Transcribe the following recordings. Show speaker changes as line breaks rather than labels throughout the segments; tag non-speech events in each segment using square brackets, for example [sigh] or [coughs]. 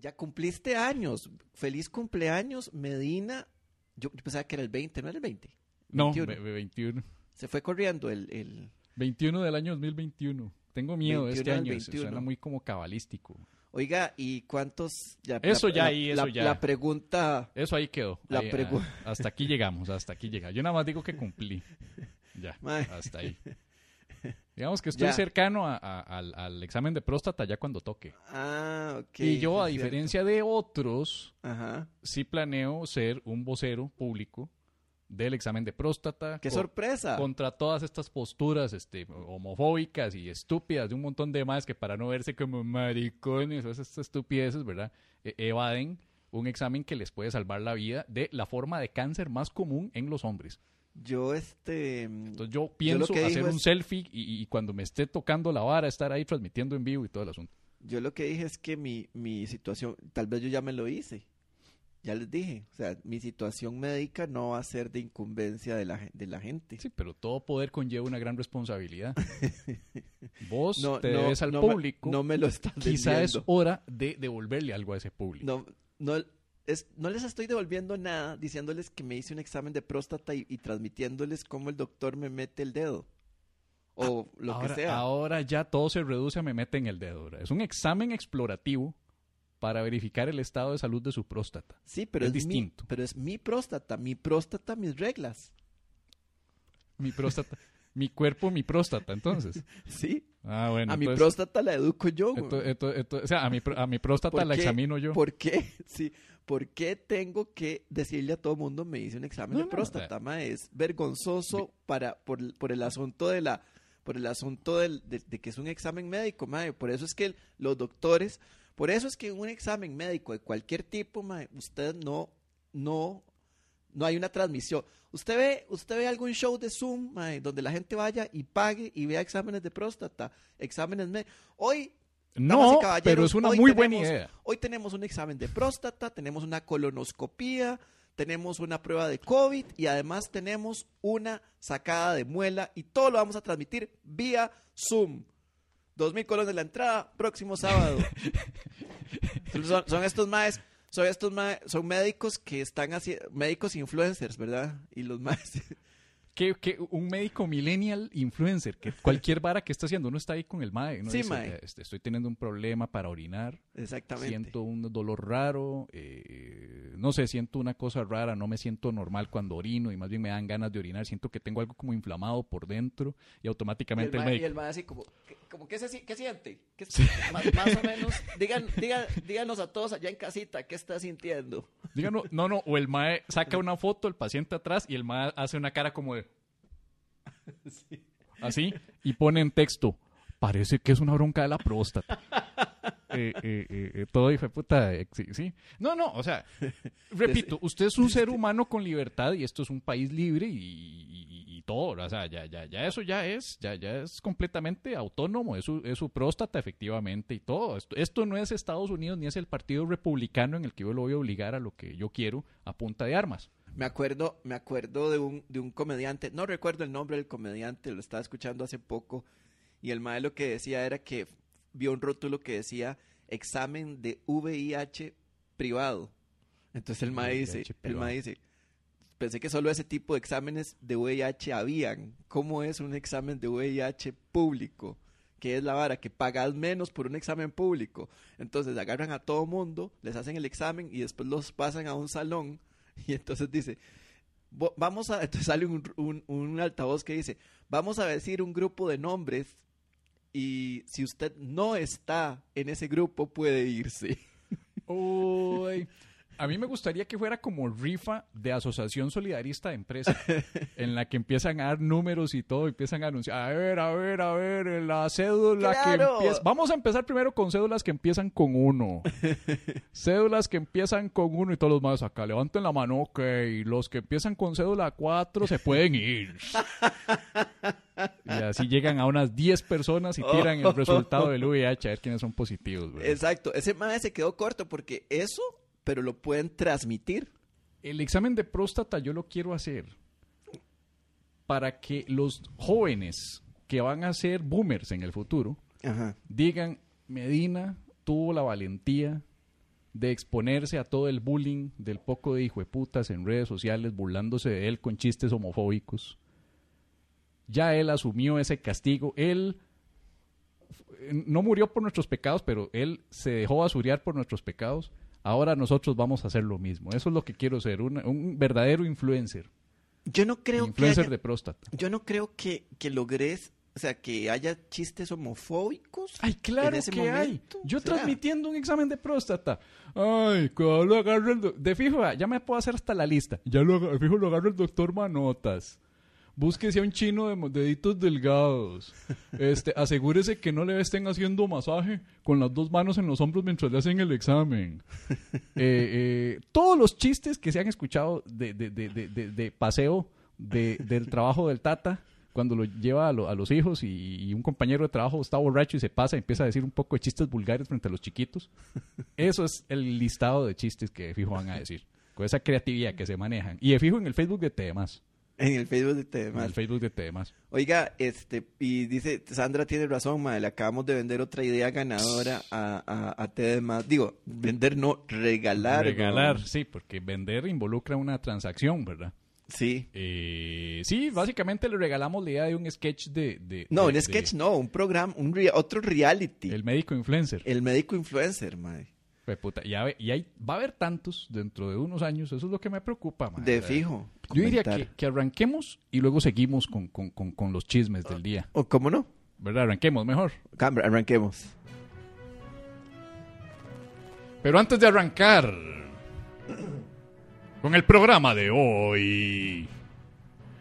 Ya cumpliste años. Feliz cumpleaños, Medina. Yo, yo pensaba que era el 20, ¿no era el 20?
No,
21.
ve- ve- 21.
Se fue corriendo el... el...
21 del año 2021. Tengo miedo de este
21 al
año. se
21.
Suena muy como cabalístico.
Oiga, ¿y cuántos? ya-
Eso
la-
ya
la-
ahí, eso
la-
ya.
La pregunta...
Eso ahí quedó.
La
Ahí, ah, hasta aquí llegamos, hasta aquí llega. Yo nada más digo que cumplí. Ya, [laughs] hasta ahí. [laughs] Digamos que estoy
Ya.
cercano a- a- al, al examen de próstata ya cuando toque.
Ah, ok.
y yo, a
es cierto.
diferencia de otros,
Ajá.
sí planeo ser un vocero público del examen de próstata.
¡Qué sorpresa!
Contra todas estas posturas este, homofóbicas y estúpidas de un montón de más que para no verse como maricones esas estupideces, ¿verdad? E- evaden un examen que les puede salvar la vida de la forma de cáncer más común en los hombres.
Yo, este...
Entonces yo pienso hacer un
es-
selfie y, y cuando me esté tocando la vara, estar ahí transmitiendo en vivo y todo el asunto.
Yo lo que dije es que mi, mi situación, tal vez yo ya me lo hice. Ya les dije, o sea, mi situación médica no va a ser de incumbencia de la, de la gente.
Sí, pero todo poder conlleva una gran responsabilidad. [laughs] Vos
No,
te
no,
debes al
no me-
público.
no me lo estás
Quizá es hora de devolverle algo a ese público.
No, no, es, no les estoy devolviendo nada diciéndoles que me hice un examen de próstata y, y transmitiéndoles cómo el doctor me mete el dedo. O lo
ahora,
que sea.
ahora ya todo se reduce a me meten el dedo. ¿verdad? Es un examen explorativo para verificar el estado de salud de su próstata.
sí, pero
es
es,
distinto.
Mi, pero es mi próstata, mi próstata, mis reglas.
Mi próstata, mi cuerpo, mi próstata, entonces. [laughs]
Sí,
Ah, bueno.
a mi próstata la educo yo. güey.
ento- ento- ento- o sea, a mi, a mi próstata
¿Por
la
qué?
examino yo.
¿Por qué? [laughs] Sí, ¿por qué tengo que decirle a todo mundo me hice un examen
No,
de
no,
próstata?
o
ma? es vergonzoso para por, el- por el asunto de la por el asunto del- de, de que es un examen médico. Por eso es que el- los doctores, por eso es que en un examen médico de cualquier tipo, ma, usted no no no hay una transmisión. Usted ve, usted ve algún show de Zoom, ma, donde la gente vaya y pague y vea exámenes de próstata, exámenes médicos. Hoy
No, pero es una
hoy
muy buena
tenemos-
idea.
Hoy tenemos un examen de próstata, tenemos una colonoscopía, tenemos una prueba de COVID y además tenemos una sacada de muela y todo lo vamos a transmitir vía Zoom. Dos mil colones de la entrada, próximo sábado. [laughs] son, son estos maes, son estos maes, son médicos que están haciendo, médicos influencers, ¿verdad? Y los maes,
Que, que un médico millennial influencer, que [laughs] cualquier vara que está haciendo, uno está ahí con el mae. uno
Sí,
dice,
mae.
este, estoy teniendo un problema para orinar.
exactamente.
Siento un dolor raro, eh, no sé, siento una cosa rara, no me siento normal cuando orino y más bien me dan ganas de orinar, siento que tengo algo como inflamado por dentro y
Y el,
automáticamente el,
mae, y
médico...
el mae así como, ¿qué, como ¿qué, se, qué siente? ¿Qué s- más, más o menos, digan, digan, díganos a todos allá en casita, ¿qué está sintiendo?
Diga, no, no, no, o el mae saca una foto, el paciente atrás y el mae hace una cara como de... [laughs] Así, y pone en texto, parece que es una bronca de la próstata. [laughs] Eh, eh, eh, todo hijo de puta, sí, sí. No, no, o sea, [laughs] repito, usted es un ser humano con libertad y esto es un país libre y, y- y todo, o sea, ya, ya, ya eso ya es, ya, ya es completamente autónomo, es su, es su próstata efectivamente y todo. Esto, esto no es Estados Unidos ni es el Partido Republicano en el que yo lo voy a obligar a lo que yo quiero a punta de armas.
Me acuerdo, me acuerdo de un, de un comediante, no recuerdo el nombre del comediante, lo estaba escuchando hace poco, y el mae lo que decía era que vio un rótulo que decía examen de VIH privado. Entonces el mae dice, el dice, pensé que solo ese tipo de exámenes de VIH habían. ¿Cómo es un examen de VIH público? que es la vara, que pagas menos por un examen público. Entonces agarran a todo mundo, les hacen el examen y después los pasan a un salón [laughs] y entonces dice, "Vo- vamos a, entonces sale un, un, un altavoz que dice, vamos a decir un grupo de nombres y si usted no está en ese grupo puede irse. [laughs]
Uy. A mí me gustaría que fuera como rifa de Asociación Solidarista de Empresas, [laughs] en la que empiezan a dar números y todo, empiezan a anunciar, a ver, a ver, a ver, la cédula
¡Claro!
que empieza... Vamos a empezar primero con cédulas que empiezan con uno. [laughs] cédulas que empiezan con uno y todos los más acá, levanten la mano, ok, los que empiezan con cédula 4 se pueden ir. y así llegan a unas 10 personas y tiran el resultado del VIH a ver quiénes son positivos. ¿verdad?
Exacto, ese mae se quedó corto porque eso, pero lo pueden transmitir.
El examen de próstata yo lo quiero hacer para que los jóvenes que van a ser boomers en el futuro
Ajá.
digan, Medina tuvo la valentía de exponerse a todo el bullying del poco de hijo de putas en redes sociales, burlándose de él con chistes homofóbicos. Ya él asumió ese castigo. Él no murió por nuestros pecados, pero él se dejó basurear por nuestros pecados. Ahora nosotros vamos a hacer lo mismo. Eso es lo que quiero ser, un, un verdadero influencer.
Yo no creo
influencer
que haya-
de próstata.
yo no creo que, que logres, o sea, que haya chistes homofóbicos.
Ay, claro
en ese
que hay. Yo transmitiendo un examen de próstata. Ay, cuando lo agarra el De fijo, ya me puedo hacer hasta la lista. Ya lo fijo lo agarra el doctor Manotas. Búsquese a un chino de deditos delgados. Este, asegúrese que no le estén haciendo masaje con las dos manos en los hombros mientras le hacen el examen. Eh, eh, todos los chistes que se han escuchado de, de- de- de- paseo de- del trabajo del Tata, cuando lo lleva a, a los hijos y, un compañero de trabajo está borracho y se pasa y empieza a decir un poco de chistes vulgares frente a los chiquitos. Eso es el listado de chistes que fijo van a decir. Con esa creatividad que se manejan. Y de fijo en el Facebook de Temas.
En el Facebook de
En
temas.
el Facebook de Temas.
Oiga, este, y dice, Sandra tiene razón, madre, le acabamos de vender otra idea ganadora a, a, a TDMás. Digo, vender no, regalar.
Regalar,
¿no?
sí, porque vender involucra una transacción, ¿verdad?
Sí.
Eh, sí, básicamente le regalamos la idea de un sketch de... de-
No,
de-
un sketch no, un programa, un otro reality. El,
el médico influencer.
médico influencer, madre.
Puta, y, a- y hay, va a haber tantos dentro de unos años, eso es lo que me preocupa, man.
De fijo.
Yo diría que, que arranquemos y luego seguimos con, con- con- con los chismes del día.
¿O cómo no?
¿Verdad? Arranquemos mejor.
Arranquemos.
Pero antes de arrancar con el programa de hoy,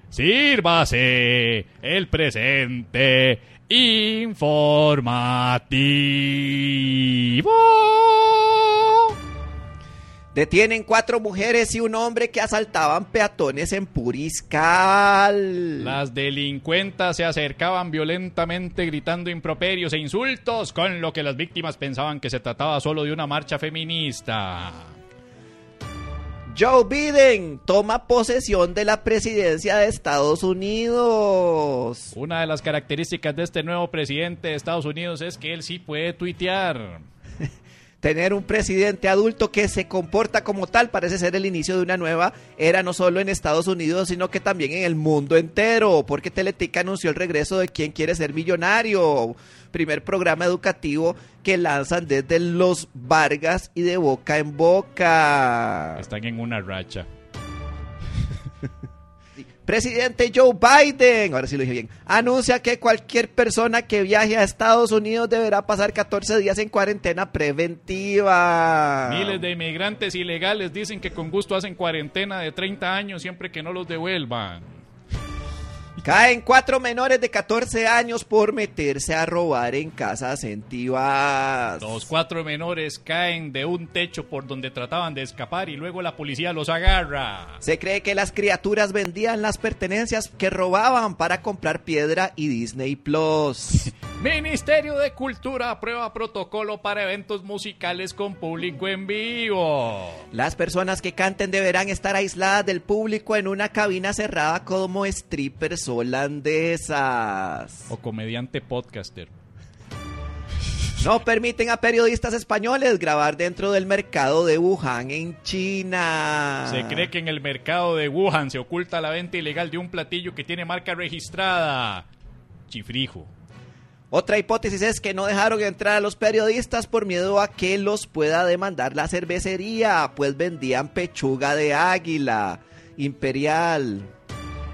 sírvase el presente informativo.
Detienen cuatro mujeres y un hombre que asaltaban peatones en Puriscal.
Las delincuentas se acercaban violentamente gritando improperios e insultos, con lo que las víctimas pensaban que se trataba solo de una marcha feminista.
Joe Biden toma posesión de la presidencia de Estados Unidos.
Una de las características de este nuevo presidente de Estados Unidos es que él sí puede tuitear.
Tener un presidente adulto que se comporta como tal parece ser el inicio de una nueva era no solo en Estados Unidos, sino que también en el mundo entero, porque Teletica anunció el regreso de Quién quiere ser millonario, primer programa educativo que lanzan desde los Vargas y de boca en boca.
Están en una racha. [laughs]
Presidente Joe Biden, ahora sí lo dije bien, anuncia que cualquier persona que viaje a Estados Unidos deberá pasar 14 días en cuarentena preventiva.
Miles de inmigrantes ilegales dicen que con gusto hacen cuarentena de 30 años siempre que no los devuelvan.
Caen cuatro menores de 14 años por meterse a robar en casas en Tibás.
Los cuatro menores caen de un techo por donde trataban de escapar y luego la policía los agarra.
Se cree que las criaturas vendían las pertenencias que robaban para comprar piedra y Disney Plus. [laughs]
Ministerio de Cultura aprueba protocolo para eventos musicales con público en vivo.
Las personas que canten deberán estar aisladas del público en una cabina cerrada como strippers holandesas.
O comediante podcaster.
No permiten a periodistas españoles grabar dentro del mercado de Wuhan en China.
Se cree que en el mercado de Wuhan se oculta la venta ilegal de un platillo que tiene marca registrada. Chifrijo.
Otra hipótesis es que no dejaron entrar a los periodistas por miedo a que los pueda demandar la cervecería, pues vendían pechuga de águila imperial.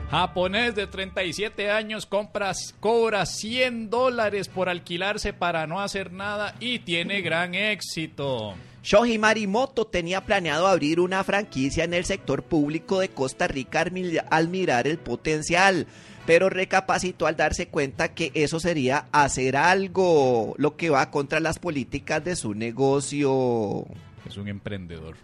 Japonés de 37 años compras, cobra 100 dólares por alquilarse para no hacer nada y tiene gran éxito.
Shoji Marimoto tenía planeado abrir una franquicia en el sector público de Costa Rica al mi- al mirar el potencial, pero recapacitó al darse cuenta que eso sería hacer algo, lo que va contra las políticas de su negocio.
Es un emprendedor.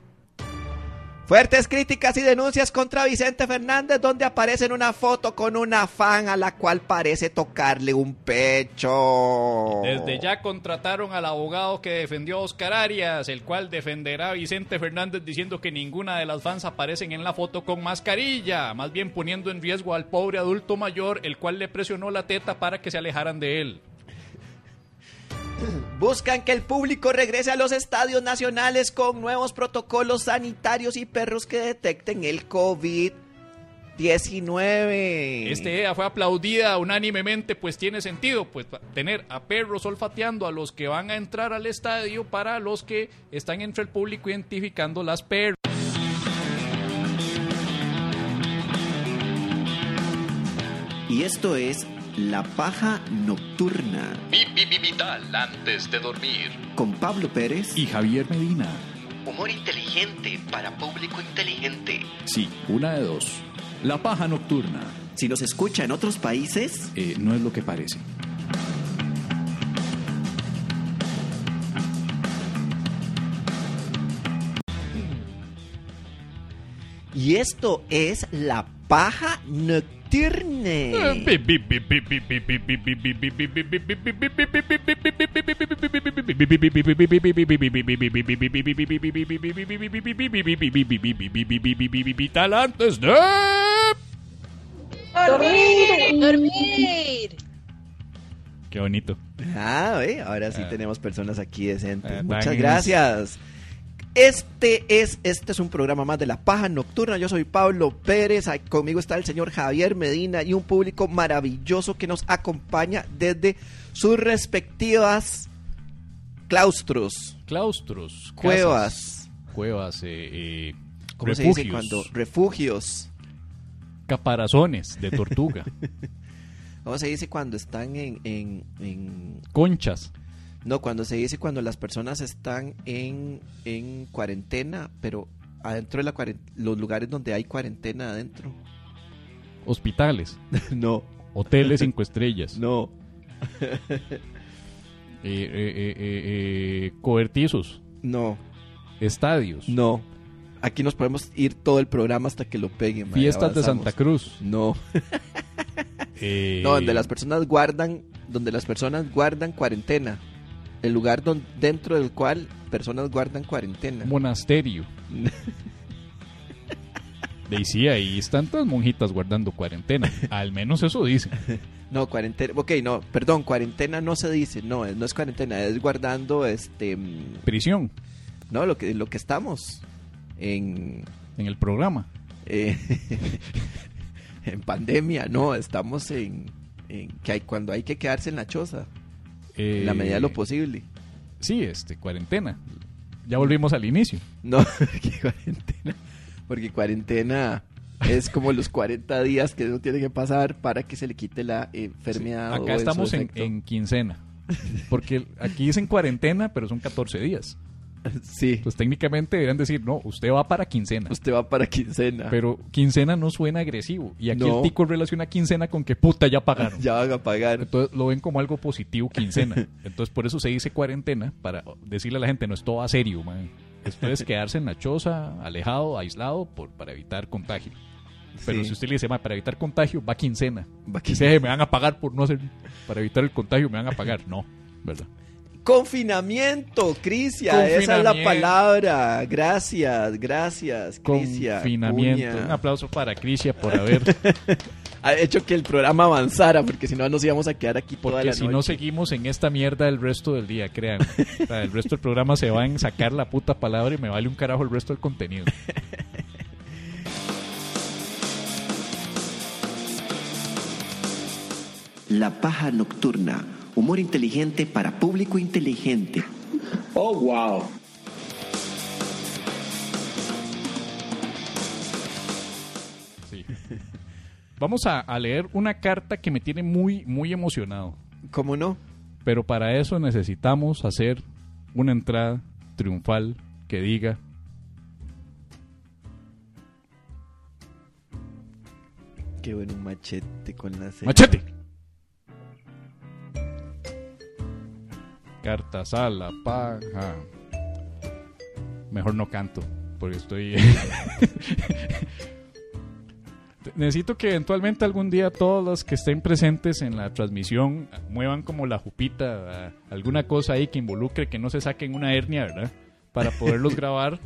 Fuertes críticas y denuncias contra Vicente Fernández donde aparece en una foto con una fan a la cual parece tocarle un pecho.
Desde ya contrataron al abogado que defendió a Oscar Arias, el cual defenderá a Vicente Fernández diciendo que ninguna de las fans aparecen en la foto con mascarilla, más bien poniendo en riesgo al pobre adulto mayor, el cual le presionó la teta para que se alejaran de él.
Buscan que el público regrese a los estadios nacionales con nuevos protocolos sanitarios y perros que detecten el COVID-19.
Esta idea fue aplaudida unánimemente, pues tiene sentido, pues tener a perros olfateando a los que van a entrar al estadio para los que están entre el público identificando las perras.
Y esto es La Paja Nocturna
Vital antes de dormir.
con Pablo Pérez
Y Javier Medina.
humor inteligente para público inteligente.
Sí, una de dos. La paja nocturna
Si nos escucha en otros países,
eh, no es lo que parece.
Y esto es La Paja Nocturna.
Vital antes de...
Dormir, dormir.
Qué bonito.
Ah, ve, ahora sí
Ah.
tenemos personas aquí decentes.
Ah,
Muchas gracias. Este es, este es un programa más de La Paja Nocturna. Yo soy Pablo Pérez. Conmigo está el señor Javier Medina y un público maravilloso que nos acompaña desde sus respectivas claustros,
Claustros.
cuevas.
casas, Cuevas. eh, eh,
¿Cómo se
refugios,
dice cuando? Refugios.
Caparazones de tortuga. [laughs]
¿Cómo se dice cuando están en, en, en-
conchas.
No, cuando se dice cuando las personas están en, en cuarentena, pero adentro de la los lugares donde hay cuarentena adentro.
Hospitales. [laughs]
no,
Hoteles [laughs] cinco estrellas.
no. [laughs]
eh, eh, eh, eh, cobertizos.
No,
Estadios.
no. Aquí nos podemos ir todo el programa hasta que lo peguen.
Fiestas de. Santa Cruz.
No, no, donde las personas guardan, donde las personas guardan cuarentena. El lugar don- dentro del cual personas guardan cuarentena.
Monasterio. [laughs] De sí, ahí están todas monjitas guardando cuarentena. Al menos eso dicen. [laughs]
No, cuarentena. Ok, no, perdón, cuarentena no se dice. No, no es cuarentena, es guardando este. mm,
Prisión
No, lo que, lo que estamos en,
en el programa.
eh, [laughs] en pandemia, no, estamos en, en que hay cuando hay que quedarse en la choza, la
Eh,
medida de lo posible.
Sí, este, cuarentena. Ya volvimos al inicio.
No, [laughs] que cuarentena, porque cuarentena es como los 40 días que uno tiene que pasar para que se le quite la enfermedad. o
Acá estamos en, en quincena. Porque aquí dicen cuarentena, pero son 14 días. [laughs]
Sí,
Entonces técnicamente deberían decir, no, usted va para quincena.
usted va para quincena.
Pero quincena no suena agresivo. Y aquí
No.
el tico relaciona quincena con que puta ya pagaron. [laughs]
ya van a pagar.
Entonces lo ven como algo positivo quincena. [laughs] Entonces por eso se dice cuarentena, para decirle a la gente, no es todo va serio, man. Esto es quedarse en la choza, alejado, aislado, por, para evitar contagio. Pero
Sí.
si usted le dice, "Ma, para evitar contagio, va quincena.
Va
Y dice, "Eh, me van a pagar por no hacer, para evitar el contagio, me van a pagar. No, ¿verdad?
Confinamiento, Crisia, esa es la palabra. Gracias, gracias, Crisia.
Confinamiento.
Cuña.
Un aplauso para Crisia por haber, [laughs]
Ha hecho que el programa avanzara, porque si no nos íbamos a quedar aquí toda
porque
la
si no
noche.
seguimos en esta mierda el resto del día, crean. O sea, el resto del programa se va a sacar la puta palabra y me vale un carajo el resto del contenido.
La paja nocturna, humor inteligente para público inteligente.
Oh, wow.
Sí. Vamos a, a leer una carta que me tiene muy, muy emocionado.
¿Cómo no?
Pero para eso necesitamos hacer una entrada triunfal que diga
Qué bueno un machete con la C.
¡Machete! Cartas a la paja. Mejor no canto, porque estoy... [laughs] Necesito que eventualmente algún día todos los que estén presentes en la transmisión muevan como la jupita, alguna cosa ahí que involucre que no se saquen una hernia, ¿verdad? Para poderlos [laughs] grabar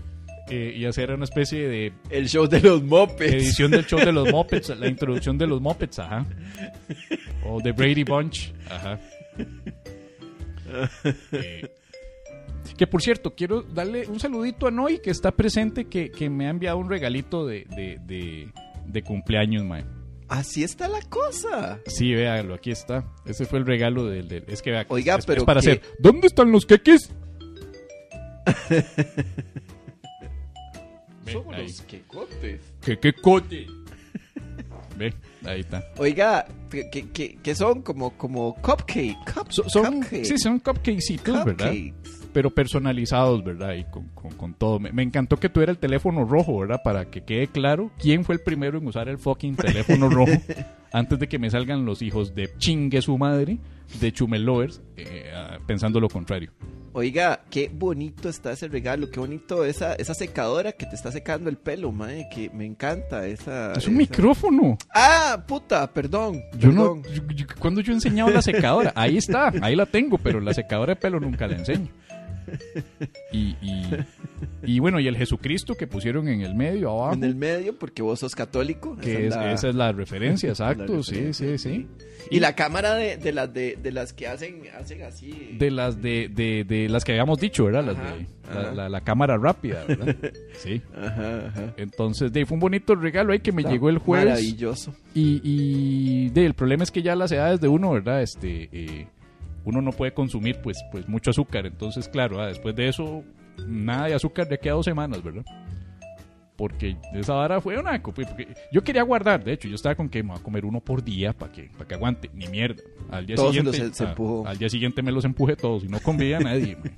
eh, y hacer una especie de
El show de los mopeds.
edición del show de los [laughs] Muppets, la introducción de los Muppets, ajá. O de Brady Bunch, ajá. [laughs] Eh, que por cierto, quiero darle un saludito a Noy, que está presente, que, que me ha enviado un regalito de, de, de, de cumpleaños, mae.
Así está la cosa.
Sí, véalo, aquí está. Ese fue el regalo del... del- es que vea,
Oiga,
es- es
pero
para
¿qué?
hacer... ¿Dónde están los queques? [laughs]
Somos los quecotes.
¿Qué, qué cote? Ve, ahí está.
Oiga, ¿qué, qué- qué- qué son? Como, como cupcake. cup-
So- son,
cupcake,
sí, son cupcakecitos, ¿verdad?
cupcakes.
Pero personalizados, ¿verdad? Y con, con, con todo. Me, me encantó que tuviera el teléfono rojo, ¿verdad? Para que quede claro quién fue el primero en usar el fucking teléfono rojo [laughs] antes de que me salgan los hijos de chingue su madre de Chumelovers eh, ah, pensando lo contrario.
Oiga, qué bonito está ese regalo, qué bonito esa, esa secadora que te está secando el pelo, mae, que me encanta esa...
Es un
esa-
micrófono.
Ah, puta, perdón.
Yo no.
perdón.
yo- yo- cuando yo he enseñado la secadora, ahí está, ahí la tengo, pero la secadora de pelo nunca la enseño. Y, y, y bueno, y el Jesucristo que pusieron en el medio abajo.
En el medio, porque vos sos católico.
Que
esa
es,
la-
esa es la referencia, [laughs] exacto,
la
sí,
referencia,
sí, sí.
Y la cámara de, de las de, de las que hacen, hacen así.
De las de, de, de las que habíamos dicho, ¿verdad? Las
Ajá,
la, cámara rápida, ¿verdad? [laughs] Sí.
Ajá, ajá.
Entonces, de, fue un bonito regalo ahí que me llegó el jueves.
Maravilloso.
Y, y de, el problema es que ya las edades de uno, ¿verdad? Este, eh, uno no puede consumir pues, pues mucho azúcar. Entonces, claro, ah, después de eso, nada de azúcar de aquí a dos semanas, ¿verdad? Porque esa vara fue una... porque Yo quería guardar, de hecho, yo estaba con que me voy a comer uno por día para que, para que aguante. Ni mierda. Al día
Todos
siguiente...
los- se
ah, al día siguiente me los empujé todos y no convía a nadie. [laughs] man.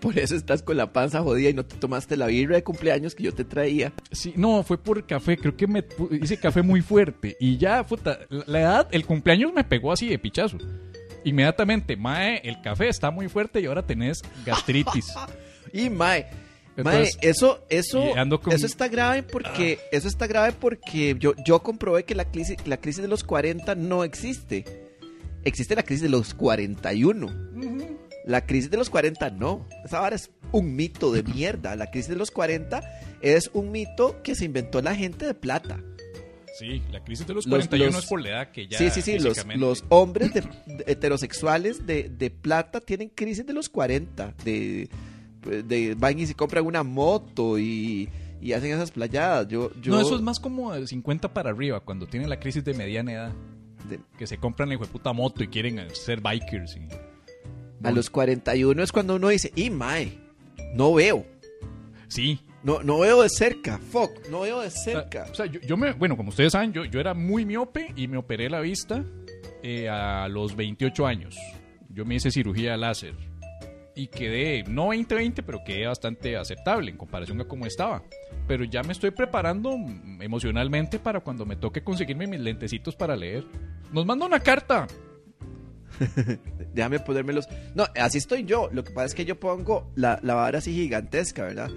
Por eso estás con la panza jodida y no te tomaste la birra de cumpleaños que yo te traía.
Sí, no, fue por café. Creo que me hice café muy fuerte. Y ya, puta, la edad, el cumpleaños me pegó así de pichazo. Inmediatamente, mae, el café está muy fuerte y ahora tenés gastritis. [laughs]
Y mae,
Entonces,
mae, eso, eso,
con-
eso está grave porque, eso está grave porque yo, yo comprobé que la crisis, la crisis de los 40 no existe. Existe la crisis de los 41. La crisis de los 40 no. Esa vara es un mito de mierda. La crisis de los 40 es un mito que se inventó la gente de plata.
Sí, la crisis de los
Los-
41
los-
es por la edad que ya.
sí, sí, sí. Los, los hombres de- de- heterosexuales de, de plata tienen crisis de los 40. De, de, van y se compran una moto y, y hacen esas playadas. Yo, yo,
No, eso es más como de 50 para arriba, cuando tienen la crisis de mediana edad.
de-
Que se compran la puta moto y quieren ser bikers. y-
a los 41 es cuando uno dice, y mae, no veo.
Sí.
No, no veo de cerca. Fuck, no veo de cerca.
O sea, yo, yo me, bueno, como ustedes saben, yo, yo era muy miope y me operé la vista eh, a los 28 años. Yo me hice cirugía láser y quedé, no 20-20, pero quedé bastante aceptable en comparación a cómo estaba. Pero ya me estoy preparando emocionalmente para cuando me toque conseguirme mis lentecitos para leer. Nos manda una carta. [laughs]
Déjame ponérmelos. No, así estoy yo. Lo que pasa es que yo pongo la, la vara así gigantesca, ¿verdad?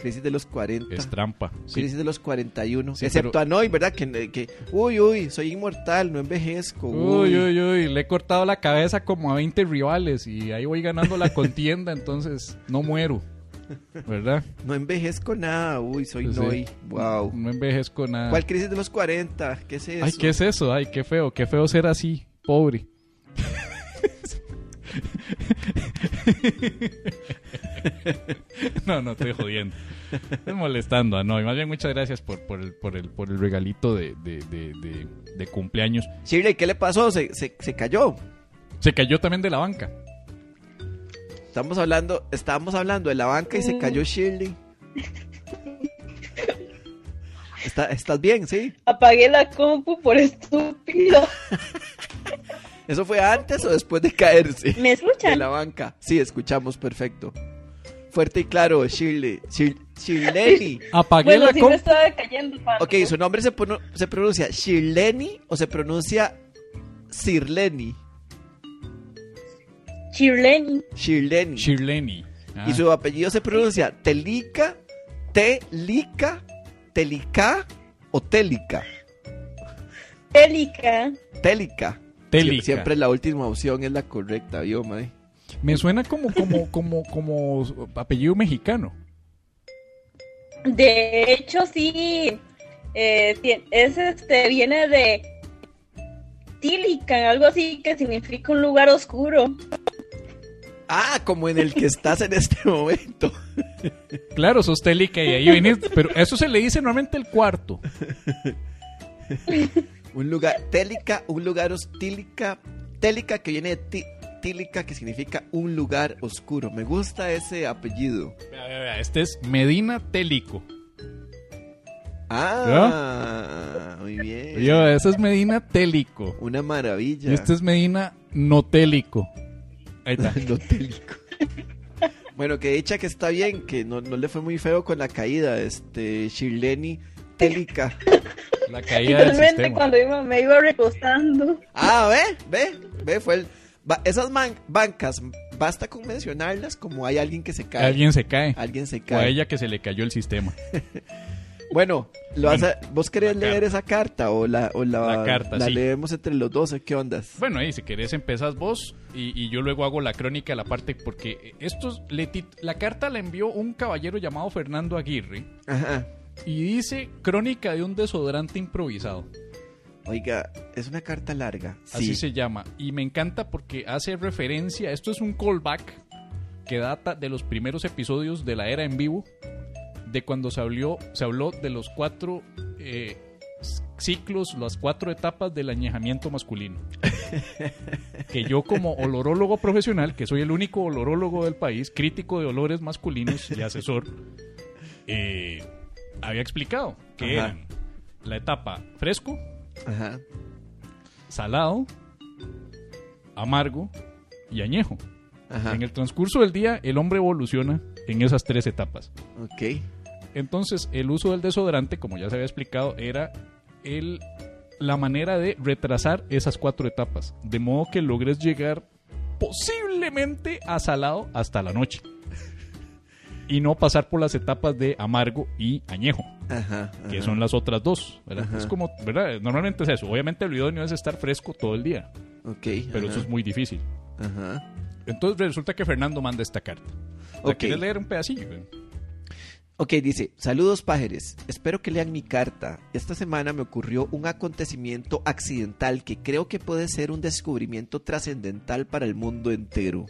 Crisis de los 40.
Es trampa. Sí.
Crisis de los 41.
Sí,
Excepto
pero-
a Noy, ¿verdad? Que, que, uy, uy, soy inmortal, no envejezco.
Uy, uy, uy, le he cortado la cabeza como a 20 rivales y ahí voy ganando la contienda, entonces no muero. ¿Verdad?
No envejezco nada. Uy, soy. Noy. Wow.
No envejezco nada.
¿Cuál crisis de los 40? ¿Qué es eso?
Ay, ¿qué es eso? Ay, qué feo, qué feo ser así, pobre. [laughs] [laughs] no, no estoy jodiendo. Estoy molestando a no. Y más bien muchas gracias por, por, el, por, el, por el regalito de, de, de, de- de cumpleaños.
Shirley, ¿qué le pasó? ¿Se, se, se cayó?
Se cayó también de la banca.
Estamos hablando, estábamos hablando de la banca y se cayó Shirley. Está- ¿Estás bien? Sí.
Apagué la compu por estúpido. [laughs]
¿Eso fue antes o después de caerse?
¿Me
De
escuchan?
la banca. Sí, escuchamos perfecto. Fuerte y claro, Shirley. Shir- Shirleni. [laughs]
Apagué
Bueno,
la
sí me estaba cayendo.
Ok, su nombre se, se pronuncia Shirleni o se pronuncia Sirleni.
Chirleni.
Shirleni.
Shirleni. Ah,
Y su apellido se pronuncia Telica, Telica, Telica o Telica.
Télica.
Telica.
Télica.
Sie- Siempre la última opción es la correcta, ¿vio, mae?
Me suena como, como, como, como apellido mexicano.
De hecho, sí. eh, es este, viene de Tilican, algo así que significa un lugar oscuro.
Ah, como en el que estás en este momento.
Claro, sos télica y ahí venís. Pero eso se le dice normalmente el cuarto.
Un lugar, télica, un lugar hostílica, télica que viene de ti- tílica que significa un lugar oscuro. Me gusta ese apellido.
Vea, vea, vea, Este es Medina Télico.
Ah, muy bien.
Yo, ese es Medina Télico.
Una maravilla.
Y este es Medina Notélico. Ahí está. [laughs]
No télico. Bueno, que dicha que está bien, que no, no le fue muy feo con la caída. Este, Shirleni Télica.
La caída
Realmente cuando iba, me iba recostando.
Ah, ve, ve, ve, fue el. Esas bancas, basta con mencionarlas como hay alguien que se cae.
Alguien se cae.
Alguien se
O a
cae.
ella que se le cayó el sistema. [laughs]
Bueno, lo a- ¿vos querés leer
carta.
esa carta o la, o la,
La carta,
la
sí.
leemos entre los dos? ¿o ¿Qué ondas?
Bueno, y si querés empezás vos y, y yo luego hago la crónica, la parte, porque estos, le la carta la envió un caballero llamado Fernando Aguirre
Ajá.
y dice crónica de un desodorante improvisado.
Oiga, es una carta larga.
Así
Sí.
se llama. Y me encanta porque hace referencia, esto es un callback que data de los primeros episodios de la era en vivo, de cuando se habló, se habló de los cuatro eh, ciclos, las cuatro etapas del añejamiento masculino. [laughs] que yo como olorólogo profesional, que soy el único olorólogo del país, crítico de olores masculinos y asesor, eh, había explicado que
Ajá.
eran la etapa fresco,
Ajá.
salado, amargo y añejo.
Ajá.
En el transcurso del día, el hombre evoluciona en esas tres etapas.
Ok.
Entonces, el uso del desodorante, como ya se había explicado, era el, la manera de retrasar esas cuatro etapas. De modo que logres llegar posiblemente a salado hasta la noche. Y no pasar por las etapas de amargo y añejo,
Ajá.
que
ajá.
son las otras dos. ¿verdad? Es como, ¿verdad? Normalmente es eso. Obviamente lo idóneo es estar fresco todo el día,
Ok.
pero eso es muy difícil.
Ajá.
Entonces resulta que Fernando manda esta carta. ¿La
Ok.
¿Quieres leer un pedacillo?
Ok, dice, saludos pájaros, espero que lean mi carta. Esta semana me ocurrió un acontecimiento accidental que creo que puede ser un descubrimiento trascendental para el mundo entero.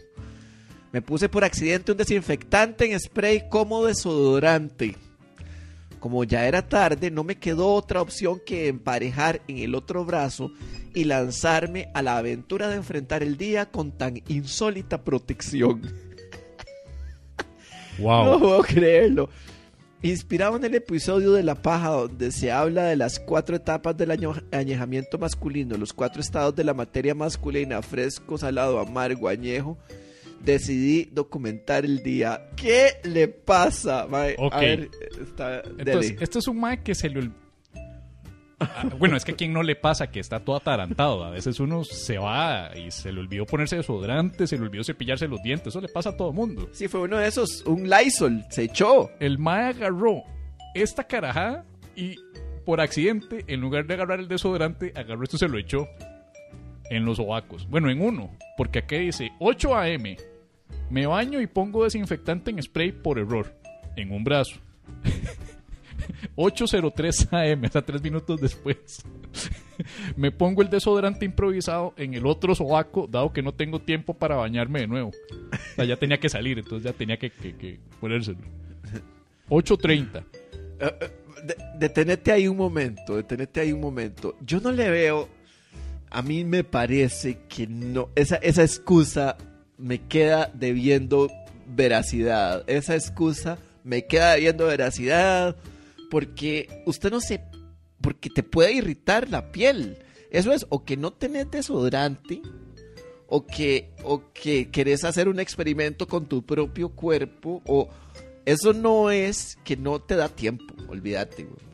Me puse por accidente un desinfectante en spray como desodorante. Como ya era tarde, no me quedó otra opción que emparejar en el otro brazo y lanzarme a la aventura de enfrentar el día con tan insólita protección. [laughs]
Wow.
No puedo creerlo. Inspirado en el episodio de La Paja, donde se habla de las cuatro etapas del añejamiento masculino, los cuatro estados de la materia masculina, fresco, salado, amargo, añejo, decidí documentar el día. ¿Qué le pasa? mae? A ver, está,
Entonces,
dele.
este es un mae que se le... Ah, bueno, es que a quien no le pasa que está todo atarantado. A veces uno se va y se le olvidó ponerse desodorante, se le olvidó cepillarse los dientes. Eso le pasa a todo mundo.
Sí, fue uno de esos, un Lysol, se echó.
El mae agarró esta carajada y por accidente, en lugar de agarrar el desodorante, agarró esto y se lo echó en los sobacos. Bueno, en uno, porque aquí dice 8 a.m. Me baño y pongo desinfectante en spray por error en un brazo. 8.03 am, hasta tres minutos después. [laughs] Me pongo el desodorante improvisado en el otro sobaco, dado que no tengo tiempo para bañarme de nuevo. O sea, ya tenía que salir, entonces ya tenía que, que- ponérselo. 8.30.
De- detenete ahí un momento, detenete ahí un momento. Yo no le veo, a mí me parece que no, esa, esa excusa me queda debiendo veracidad. Esa excusa me queda debiendo veracidad porque usted no se, porque te puede irritar la piel. Eso es, o que no tenés desodorante, o que, o que querés hacer un experimento con tu propio cuerpo, o eso no es que no te da tiempo, olvídate, güey.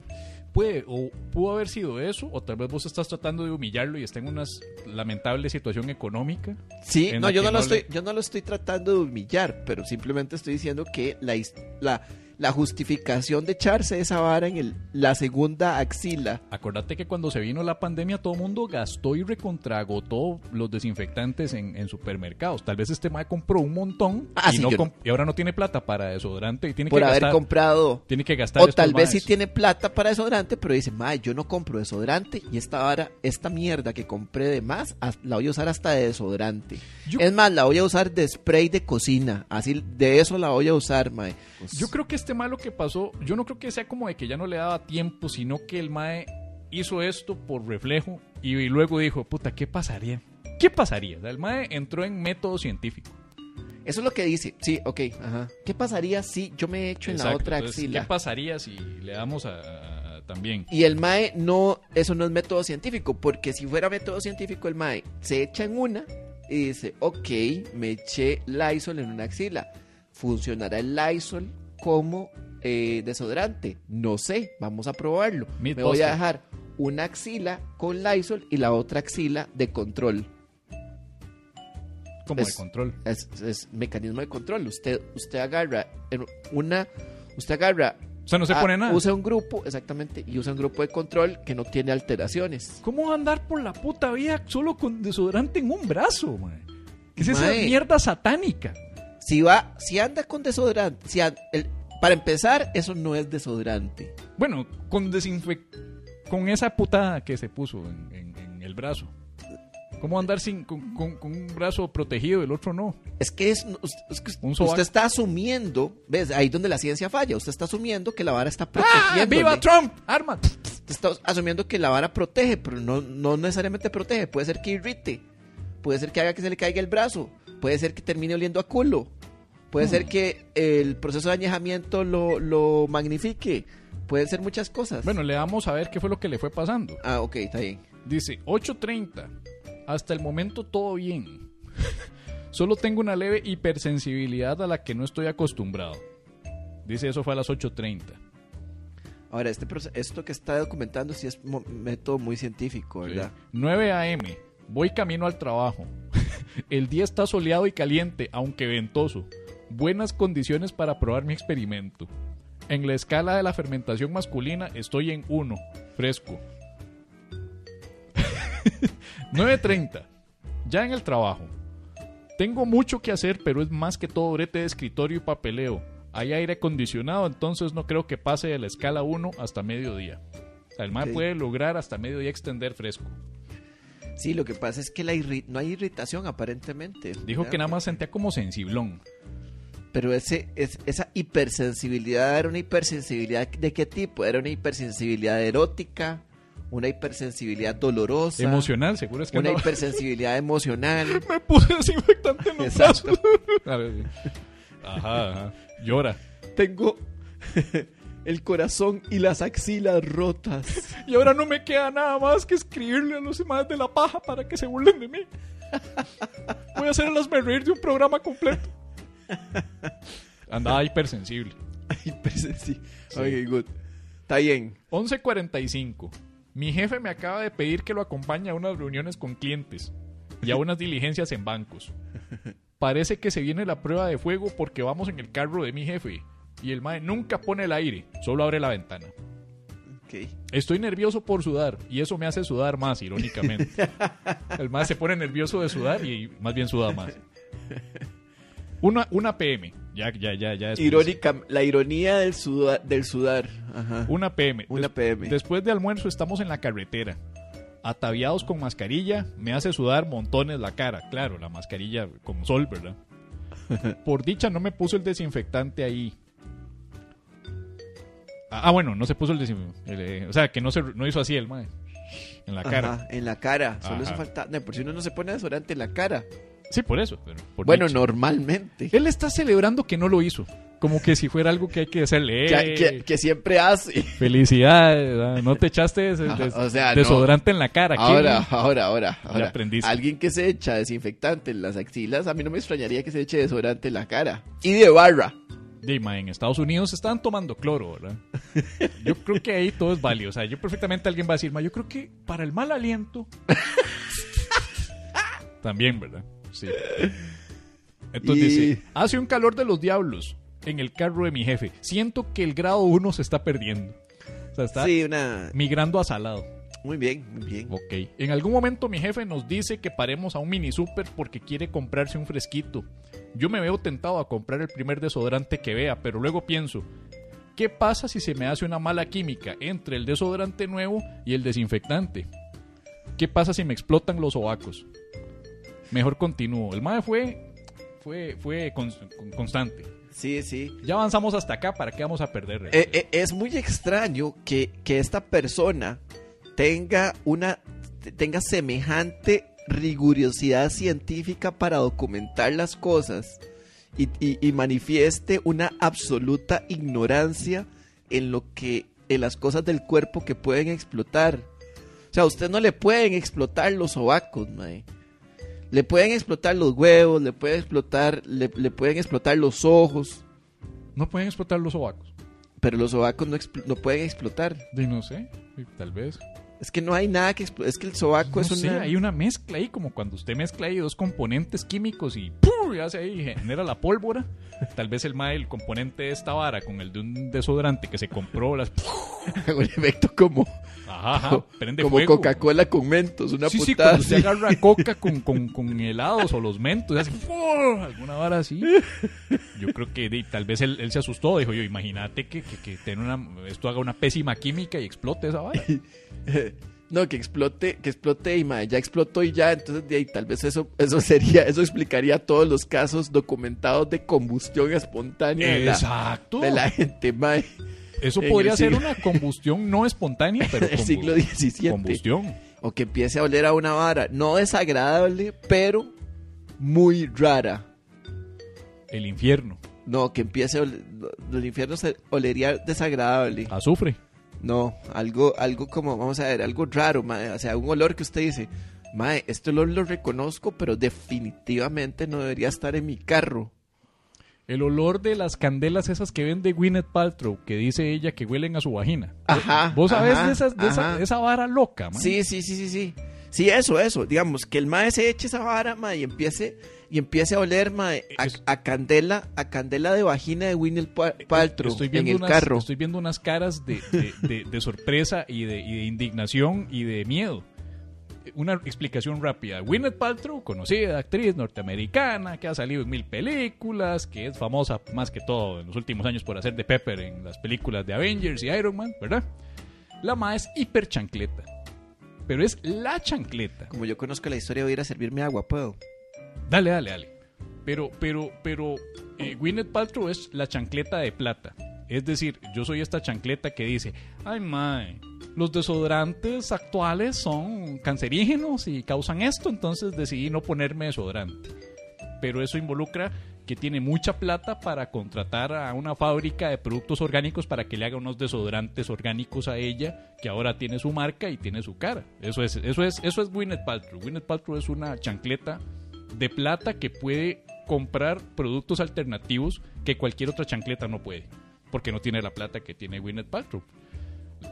Puede, o pudo haber sido eso, o tal vez vos estás tratando de humillarlo y está en una lamentable situación económica.
Sí, no, yo no, lo
le-
estoy, yo no lo estoy tratando de humillar, pero simplemente estoy diciendo que la, la, la justificación de echarse esa vara en el, la segunda axila.
Acordate que cuando se vino la pandemia todo el mundo gastó y recontragotó los desinfectantes en, en supermercados. Tal vez este mae compró un montón
Ah,
y,
sí,
no ahora no tiene plata para desodorante y tiene
por
que
haber
gastar.
comprado.
Tiene que gastar
O tal vez sí
maes.
tiene plata para desodorante, pero dice, mae, yo no compro desodorante y esta vara, esta mierda que compré de más, la voy a usar hasta de desodorante.
Yo-
Es más, la voy a usar de spray de cocina. Así, de eso la voy a usar, mae.
Yo creo que este mae lo que pasó, yo no creo que sea como de que ya no le daba tiempo, sino que el mae hizo esto por reflejo y, y luego dijo, puta, ¿qué pasaría? ¿Qué pasaría? O sea, el mae entró en método científico.
Eso es lo que dice. Sí, ok. Ajá. ¿Qué pasaría si yo me echo en la otra
entonces,
axila?
¿Qué pasaría si le damos a- también?
Y el MAE no, eso no es método científico, porque si fuera método científico, el MAE se echa en una y dice, ok, me eché Lysol en una axila. ¿Funcionará el Lysol como eh, desodorante? No sé, vamos a probarlo. Me voy a dejar una axila con Lysol y la otra axila de control.
Como
es-
de control.
Es, es mecanismo de control. Usted, usted agarra una, usted agarra
O sea, no se pone nada.
Usa un grupo, exactamente, y usa un grupo de control que no tiene alteraciones.
¿Cómo va a andar por la puta vida solo con desodorante en un brazo? ¿Qué es esa
Mae.
mierda satánica?
Si va, si anda con desodorante, si el- para empezar, eso no es desodorante.
Bueno, con desinfec... Con esa putada que se puso en, en- en el brazo. ¿Cómo andar sin con, con- con un brazo protegido y el otro no?
Es que, es, es que usted está asumiendo, ¿ves? Ahí donde la ciencia falla, usted está asumiendo que la vara está
¡Ah!
protegiendo.
¡Viva Trump! ¡Arma!
Está asumiendo que la vara protege, pero no, no necesariamente protege. Puede ser que irrite, puede ser que haga que se le caiga el brazo, puede ser que termine oliendo a culo, puede ser que el proceso de añejamiento lo, lo magnifique, pueden ser muchas cosas.
Bueno, le vamos a ver qué fue lo que le fue pasando.
Ah, ok, está bien.
Dice, 8.30. Hasta el momento todo bien. [laughs] Solo tengo una leve hipersensibilidad a la que no estoy acostumbrado. Dice, eso fue a las 8.30.
Ahora, este esto que está documentando sí es método muy científico, ¿verdad?
9 a.m. Voy camino al trabajo. [laughs] El día está soleado y caliente, aunque ventoso. Buenas condiciones para probar mi experimento. En la escala de la fermentación masculina estoy en 1, fresco. [laughs] 9.30. Ya en el trabajo. Tengo mucho que hacer, pero es más que todo brete de escritorio y papeleo. Hay aire acondicionado, entonces no creo que pase de la escala 1 hasta mediodía. O sea, el mar puede lograr hasta mediodía extender fresco.
Sí, lo que pasa es que la no hay irritación aparentemente.
Dijo
¿verdad?
que nada más sentía como sensiblón.
Pero ese, es, esa hipersensibilidad era una hipersensibilidad de qué tipo? Era una hipersensibilidad erótica, una hipersensibilidad dolorosa,
Emocional, seguro es que
una
no.
hipersensibilidad emocional. [laughs]
Me puse desinfectante en los
Exacto.
brazos. Ajá, ajá. Llora.
Tengo [laughs] el corazón y las axilas rotas.
Y ahora no me queda nada más que escribirle a los demás de la paja para que se burlen de mí. Voy a hacer las reír de un programa completo. [laughs] Andaba hipersensible. [laughs]
Hipersensi-
Sí.
Ok, good. Está bien.
11.45. Mi jefe me acaba de pedir que lo acompañe a unas reuniones con clientes y a [laughs] unas diligencias en bancos. Parece que se viene la prueba de fuego porque vamos en el carro de mi jefe y el mae nunca pone el aire, solo abre la ventana.
Ok.
Estoy nervioso por sudar y eso me hace sudar más, irónicamente. El mae se pone nervioso de sudar y más bien suda más. Una, una PM, ya, ya, ya, ya.
Irónica, la ironía del sudar. Del sudar. Ajá.
Una PM.
Una
Des-
PM.
Después de almuerzo estamos en la carretera. Ataviados con mascarilla, me hace sudar montones la cara. Claro, la mascarilla con sol, ¿verdad? [laughs] Por dicha no me puso el desinfectante ahí. Ah, ah, bueno, no se puso el desinfectante. o sea, que no, se, no hizo así el mae. En la cara.
Ajá, en la cara. Solo
Ajá.
eso falta. No, por si uno no se pone desodorante en la cara.
Sí, por eso. pero por
Bueno, normalmente.
Él está celebrando que no lo hizo. Como que si fuera algo que hay que hacerle.
Que,
"Eh,
que- que siempre hace.
Felicidades, ah, [laughs] no te echaste des-
o sea, no.
desodorante en la cara. ¿qué?
Ahora, ahora, ahora, ahora.
aprendiste.
Alguien que se echa desinfectante en las axilas, a mí no me extrañaría que se eche desodorante en la cara. Y de barra.
Dima, en Estados Unidos estaban tomando cloro, ¿verdad? [laughs] Yo creo que ahí todo es válido. O sea, yo perfectamente alguien va a decir, ma, yo creo que para el mal aliento. [laughs] También, ¿verdad? Sí. [laughs] Entonces
Y-
dice, hace un calor de los diablos. en el carro de mi jefe. Siento que el grado 1 se está perdiendo. O sea, está
Sí, una...
migrando a salado.
Muy bien, muy bien.
Ok. En algún momento mi jefe nos dice que paremos a un mini super porque quiere comprarse un fresquito. Yo me veo tentado a comprar el primer desodorante que vea, pero luego pienso, ¿qué pasa si se me hace una mala química entre el desodorante nuevo y el desinfectante? ¿Qué pasa si me explotan los sobacos? Mejor continúo. El MAE fue, fue, fue cons- con- constante.
Sí, sí.
Ya avanzamos hasta acá, ¿para qué vamos a perder?
Eh, eh, es muy extraño que, que esta persona tenga una tenga semejante rigurosidad científica para documentar las cosas y, y- y manifieste una absoluta ignorancia en lo que en las cosas del cuerpo que pueden explotar. O sea, a usted no le pueden explotar los sobacos, mae. Le pueden explotar los huevos, le pueden explotar, le, le pueden explotar los ojos,
No pueden explotar los sobacos.
pero los sobacos no, expl- no pueden explotar.
Y no sé, tal vez.
Es que no hay nada que Es que el sobaco
No
es
sé,
una.
hay una mezcla ahí, como cuando usted mezcla ahí dos componentes químicos y ¡pum! y hace ahí, genera la pólvora. Tal vez el el componente de esta vara con el de un desodorante que se compró, las, [laughs]
un efecto como,
ajá, ajá, prende
como. Coca-Cola con mentos. Una
Sí, sí,
putada
cuando usted
así.
agarra [laughs] coca con, con, con helados o los mentos, hace alguna vara así. Yo creo que tal vez él, él se asustó, dijo yo, imagínate que, que, que tenga una, esto haga una pésima química y explote esa vara. [laughs]
No, que explote, que explote y ya explotó y ya. Entonces, de ahí, tal vez eso, eso sería, eso explicaría todos los casos documentados de combustión espontánea de la,
Exacto.
de la gente, mae.
Eso podría ser una combustión no espontánea, pero [laughs]
El siglo XVII.
combustión.
O que empiece a oler a una vara, no desagradable, pero muy rara.
El infierno.
No, que empiece a oler, el infierno se olería desagradable.
Azufre.
No, algo, algo como, vamos a ver, algo raro, mae. O sea, un olor que usted dice, mae, este olor lo reconozco, pero definitivamente no debería estar en mi carro.
El olor de las candelas esas que vende Gwyneth Paltrow, que dice ella que huelen a su vagina.
Ajá,
¿Vos sabés
ajá,
de, esas- de esa, esa vara loca, man?
Sí, sí, sí, sí, sí. Sí, eso, eso. Digamos, que el mae se eche esa vara, mae, y empiece, y empiece a oler, mae, a,
Es-
a candela, a candela de vagina de Winnie Paltrow
Estoy
en
viendo,
el
unas,
carro.
estoy viendo unas caras de, de- de- sorpresa y de indignación y de miedo. Una explicación rápida. Gwyneth Paltrow, conocida actriz norteamericana, que ha salido en mil películas, que es famosa más que todo en los últimos años por hacer de Pepper en las películas de Avengers y Iron Man, ¿verdad? La ma es hiper chancleta. Pero es la chancleta.
Como yo conozco la historia, voy a ir a servirme agua, ¿puedo?
Dale, dale, dale. Pero, pero, pero, eh, Gwyneth Paltrow es la chancleta de plata. Es decir, yo soy esta chancleta que dice, ay, mae, los desodorantes actuales son cancerígenos y causan esto, entonces decidí no ponerme desodorante. Pero eso involucra que tiene mucha plata para contratar a una fábrica de productos orgánicos para que le haga unos desodorantes orgánicos a ella, que ahora tiene su marca y tiene su cara. Eso es, eso es, eso es Gwyneth Paltrow. Gwyneth Paltrow es una chancleta de plata que puede comprar productos alternativos que cualquier otra chancleta no puede, porque no tiene la plata que tiene Gwyneth Paltrow.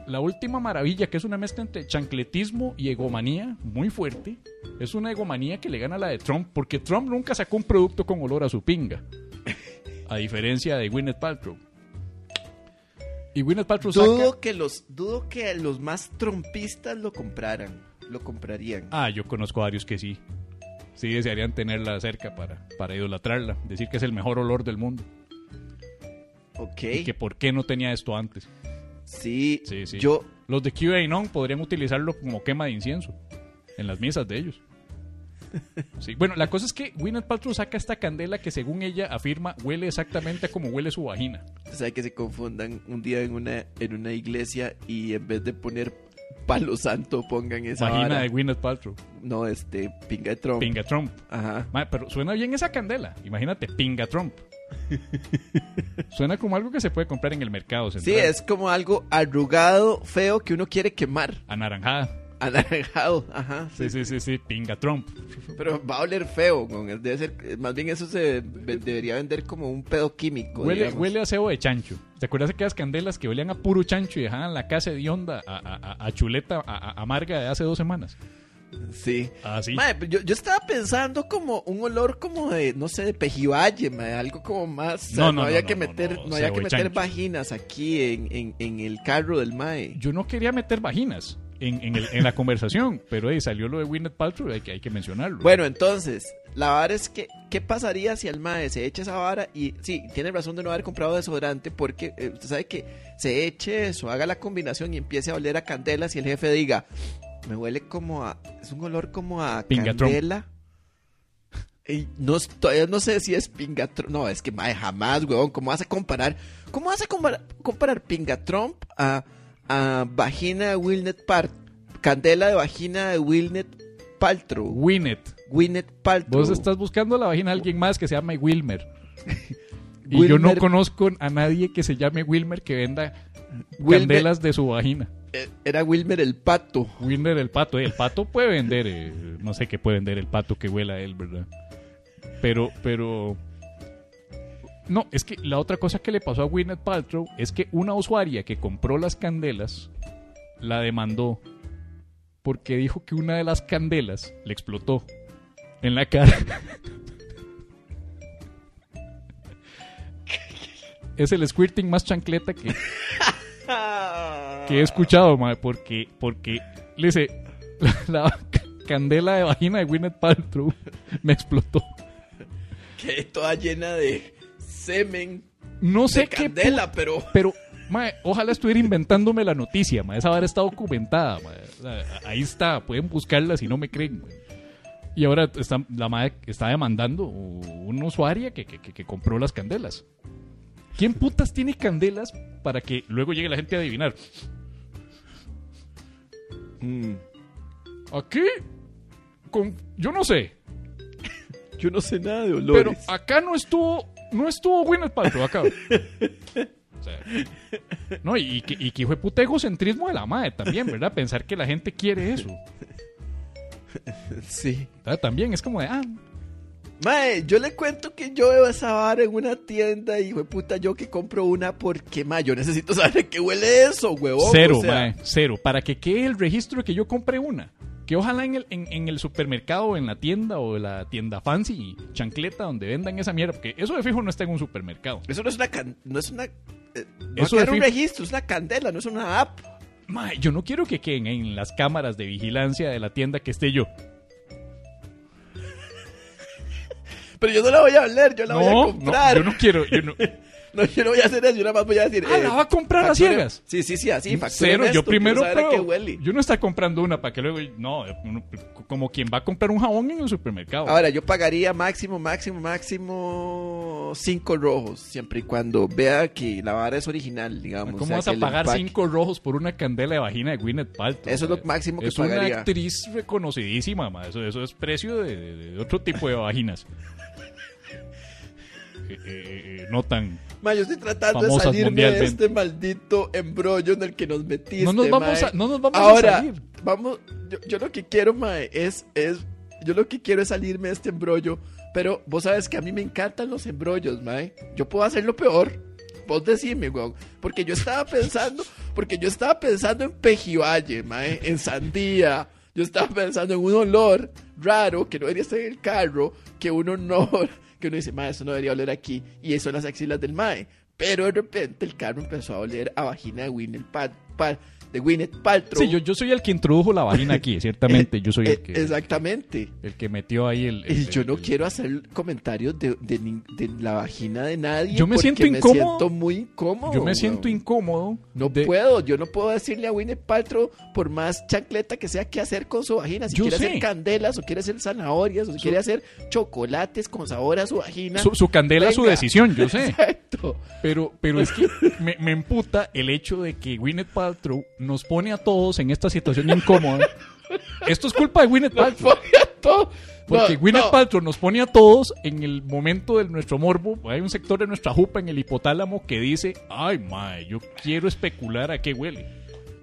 La última maravilla, que es una mezcla entre chancletismo y egomanía muy fuerte, es una egomanía que le gana a la de Trump, porque Trump nunca sacó un producto con olor a su pinga, a diferencia de Gwyneth Paltrow. Y Gwyneth Paltrow saca...
Dudo que los, dudo que los más trompistas lo compraran, lo comprarían.
Ah, yo conozco varios que sí. Sí desearían tenerla cerca para, para idolatrarla, decir que es el mejor olor del mundo.
ok.
Y que por qué no tenía esto antes.
Sí,
Sí, sí.
yo,
Los de QAnon podrían utilizarlo como quema de incienso en las misas de ellos. [laughs] Sí, bueno, la cosa es que Gwyneth Paltrow saca esta candela que según ella afirma huele exactamente como huele su vagina.
o sea, que se confundan un día en una, en una iglesia y en vez de poner palo santo pongan esa
vagina
vara.
de Gwyneth Paltrow.
No, este, pinga Trump.
Pinga Trump.
Ajá.
Ma, pero suena bien esa candela. Imagínate, pinga Trump. [laughs] suena como algo que se puede comprar en el mercado
Sí,
central.
es como algo arrugado, feo que uno quiere quemar.
Anaranjada.
Anaranjado, ajá.
Sí, sí, sí, sí. Pinga Trump.
Pero va a oler feo, con debe ser, más bien eso se debería vender como un pedo químico.
Huele,
digamos.
huele a cebo de chancho. ¿Te acuerdas de aquellas candelas que olían a puro chancho y dejaban la casa de onda a, a- a- a chuleta a- amarga de hace dos semanas?
Sí.
Así.
Mae, pues yo, yo estaba pensando como un olor como de, no sé, de pejibaye, mae, algo como más... o sea,
No,
no,
no,
había
no,
que
no,
meter,
no,
no, había que meter vaginas aquí en, en, en el carro del mae.
Yo no quería meter vaginas en, en, el- en la conversación, [laughs] pero salió lo de Gwyneth Paltrow, hay que, hay que mencionarlo.
Bueno, entonces, la vara es que, ¿qué pasaría si al mae se echa esa vara? Y sí, tiene razón de no haber comprado desodorante porque eh, usted sabe que se eche eso, haga la combinación y empiece a oler a candelas y el jefe diga, me huele como a, es un olor como a
Pingatrón.
candela. Y no, todavía no sé si es pingatrón. No, es que jamás, weón. ¿Cómo vas a comparar? ¿Cómo vas a comparar, comparar pingatrón a, a vagina de Wilnet Part? Candela de vagina de Wilnet Paltrow.
Gwyneth.
Gwyneth Paltrow.
Vos estás buscando la vagina de alguien más que se llama Wilmer. [laughs] y yo no conozco a nadie que se llame Wilmer que venda
Wilmer-
candelas de su vagina.
Eh, Era Wilmer el pato.
Wilmer el pato. eh, El pato puede vender, eh, no sé qué puede vender el pato que huela a él, ¿verdad? Pero, pero... No, es que la otra cosa que le pasó a Gwyneth Paltrow es que una usuaria que compró las candelas la demandó porque dijo que una de las candelas le explotó en la cara. [laughs] es el squirting más chancleta que, [laughs] que he escuchado, mae, porque, porque le dice, la, [laughs] la candela de vagina de Gwyneth Paltrow me explotó.
Que toda llena de semen.
No sé
de
qué
candela, pero.
Pero, mae, ojalá estuviera inventándome la noticia, mae. Esa vara está documentada, mae. Ahí está, pueden buscarla si no me creen, mae. Y ahora está, la madre está demandando una usuaria que, que, que- que compró las candelas. ¿Quién putas tiene candelas para que luego llegue la gente a adivinar?
Mm,
Aquí, con, yo no sé,
yo no sé nada de
pero
olores.
acá no estuvo, no estuvo Gwyneth Paltrow acá. O sea, no, y que, y que hijo de puta egocentrismo de la madre también, ¿verdad? Pensar que la gente quiere eso.
Sí.
También es como de, ah,
Mae, yo le cuento que yo veo esa vara en una tienda y, de puta, yo que compro una porque, mae, yo necesito saber qué huele eso, huevón.
cero,
o sea,
mae, cero. Para que quede el registro de que yo compré una. Que ojalá en el, en, en el supermercado, o en la tienda o la tienda fancy, chancleta, donde vendan esa mierda. Porque eso de fijo no está en un supermercado.
Eso no es una. can- No es una. eh, no
Eso
quedar un registro, es una candela, no es una app.
Mae, yo no quiero que queden en las cámaras de vigilancia de la tienda que esté yo.
Pero yo no la voy a oler, yo la voy a comprar.
no, yo no quiero. Yo no, [laughs]
No, yo no voy a hacer eso, yo nada más voy a decir.
Ah,
eh,
¿la va a comprar a ciegas?
Sí, sí, sí, así. factúreme
Cero, yo
esto,
primero
huele.
Yo no está comprando una para que luego. No, uno- como quien va a comprar un jabón en el supermercado.
Ahora, yo pagaría máximo, máximo, máximo cinco rojos, siempre y cuando vea que la vara es original, digamos.
¿Cómo
o sea,
vas a pagar cinco rojos por una candela de vagina de Gwyneth Paltrow?
Eso es lo máximo que
es una
pagaría.
actriz reconocidísima, ma. Eso, eso es precio de, de- de otro tipo de vaginas. Eh, eh, eh, no tan...
Ma, yo estoy tratando de salirme de este maldito embrollo en el que nos metiste.
No nos vamos a, no nos vamos a salir.
vamos, yo, yo lo que quiero, mae, es, es, yo lo que quiero es salirme de este embrollo, pero vos sabes que a mí me encantan los embrollos, mae. Yo puedo hacerlo peor. Vos decime, weón. Porque yo estaba pensando, porque yo estaba pensando en pejibaye, mae, en sandía. Yo estaba pensando en un olor raro que no debería estar en el carro, que uno no, que uno dice, mae, eso no debería oler aquí, y eso son las axilas del mae. Pero de repente el carro empezó a oler a vagina de Gwyneth, Pal- Pal- de Gwyneth Paltrow.
Sí, yo, yo soy el que introdujo la vagina aquí, [laughs] ciertamente. Yo soy
Eh,
el que,
Exactamente.
el que metió ahí el... el-
Y yo no
el-
quiero hacer comentarios de, de la vagina de nadie.
Yo me siento incómodo.
Me siento muy incómodo.
Yo me siento incómodo.
No
de-
puedo, yo no puedo decirle a Winnie Paltrow, por más chancleta que sea, qué hacer con su vagina. Si
Yo
quiere
sé.
hacer candelas, o quiere hacer zanahorias, o si
Su-
quiere hacer chocolates con sabor a su vagina.
Su, su candela, su
Venga.
decisión, yo [laughs] sé.
Exacto.
Pero, pero es que me, me emputa el hecho de que Gwyneth Paltrow nos pone a todos en esta situación incómoda. Esto es culpa de Gwyneth Paltrow. Porque
No,
Gwyneth
no.
Paltrow nos pone a todos en el momento de nuestro morbo. Hay un sector de nuestra jupa en el hipotálamo que dice, ay, mae, yo quiero especular a qué huele.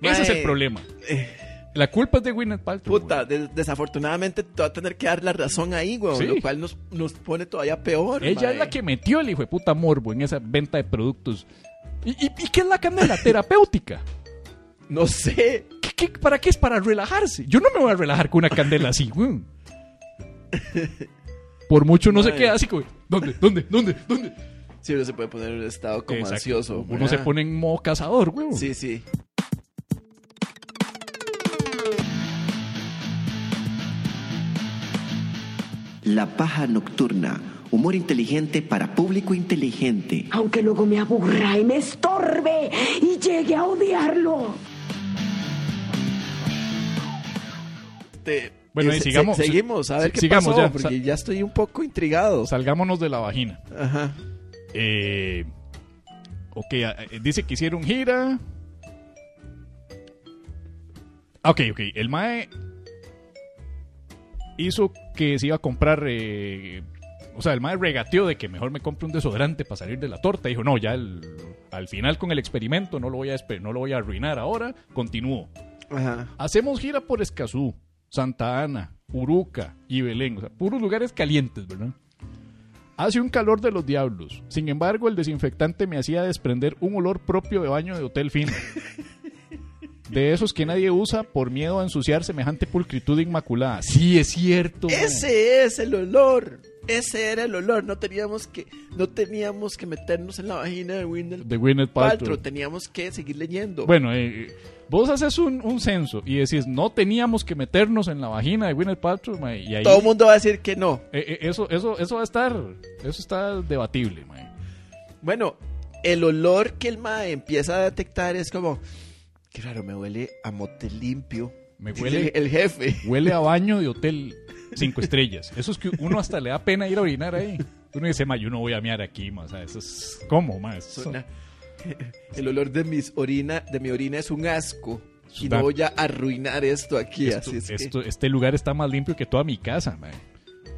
Ese es el problema.
Eh.
La culpa es de Gwyneth Paltrow.
Puta,
güey.
des- desafortunadamente te va a tener que dar la razón ahí, weón.
Sí.
Lo cual nos, nos pone todavía peor.
Ella
mae.
es la que metió el hijo de puta morbo en esa venta de productos. ¿Y, y, y qué es la candela? [laughs] Terapéutica.
No sé.
¿Qué, ¿qué- para qué es? Para relajarse. Yo no me voy a relajar con una candela así, weón. Por mucho no se queda así como, ¿dónde? ¿Dónde? ¿Dónde? ¿Dónde?
Sí, uno se puede poner en un estado como
Exacto.
ansioso.
Uno se pone en modo cazador, weón.
Sí, sí.
La paja nocturna. Humor inteligente para público inteligente.
aunque luego me aburra y me estorbe y llegue a odiarlo.
Te-
Bueno, y sigamos.
se- seguimos, a ver qué
sigamos
pasó,
ya.
porque ya estoy un poco intrigado.
Salgámonos de la vagina.
Ajá.
Eh, ok, eh, dice que hicieron gira. Ah, Ok, ok. El Mae hizo que se iba a comprar. eh, o sea, el Mae regateó de que mejor me compre un desodorante para salir de la torta. Dijo, no, ya el- al final con el experimento no lo voy a, no lo voy a arruinar ahora. Continúo.
Ajá.
Hacemos gira por Escazú, Santa Ana, Uruca y Belén. O sea, puros lugares calientes, ¿verdad? Hace un calor de los diablos. Sin embargo, el desinfectante me hacía desprender un olor propio de baño de hotel fino. De esos que nadie usa por miedo a ensuciar semejante pulcritud inmaculada. Sí, es cierto.
Ese es el olor. Ese era el olor. No teníamos que, no teníamos que meternos en la vagina de Windel
De
Paltrow.
Paltrow.
Teníamos que seguir leyendo.
Bueno, eh, vos haces un, un censo y decís, no teníamos que meternos en la vagina de Gwyneth Paltrow, y ahí...
Todo el mundo va a decir que no.
Eh, eh, eso, eso, eso va a estar, eso está debatible.
Bueno, el olor que el mae empieza a detectar es como, qué raro, me huele a motel limpio.
Me huele, [laughs]
el jefe.
huele a baño de hotel cinco estrellas. Eso es que uno hasta le da pena ir a orinar ahí. Uno dice, ma, yo no voy a mear aquí, ma. O sea, eso es, ¿cómo, ma? Eso-
Suena- [laughs] El olor de mis orina, de mi orina es un asco. Y no voy a arruinar esto aquí.
esto-
así es que-
esto- este lugar está más limpio que toda mi casa, ma.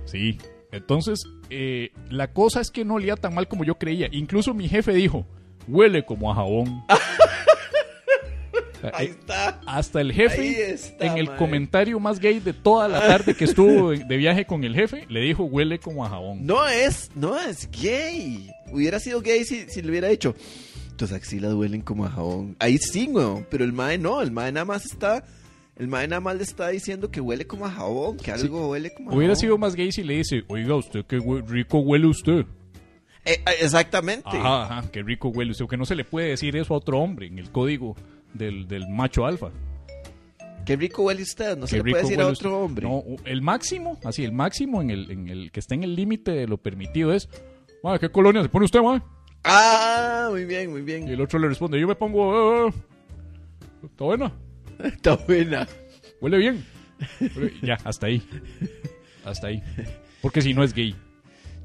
Sí. Entonces, eh, la cosa es que no olía tan mal como yo creía. Incluso mi jefe dijo, huele como a jabón. [laughs]
Ahí está.
Hasta el jefe,
está,
en el comentario más gay de toda la tarde que estuvo de viaje con el jefe, le dijo huele como a jabón.
No es, no es gay. Hubiera sido gay si, si le hubiera dicho. Tus axilas huelen como a jabón. Ahí sí, weón. Pero el mae no. El mae nada más está. El mae nada más le está diciendo que huele como a jabón. Que algo huele como a
Hubiera
jabón.
sido más gay si le dice, oiga, usted qué rico huele usted.
Eh, eh, exactamente.
Ajá, ajá, qué rico huele usted. Que no se le puede decir eso a otro hombre en el código del, del macho alfa.
Qué rico huele usted. No se le puede decir a otro hombre.
No, el máximo, así, el máximo en el, en el que está en el límite de lo permitido es, "Ma, ¿qué colonia se pone usted, ma?
Ah, muy bien, muy
Y
bien.
el otro le responde, yo me pongo, "Eh, eh, está buena, [laughs]
Está buena.
huele bien. Ya, hasta ahí. Hasta ahí. Porque si no es gay.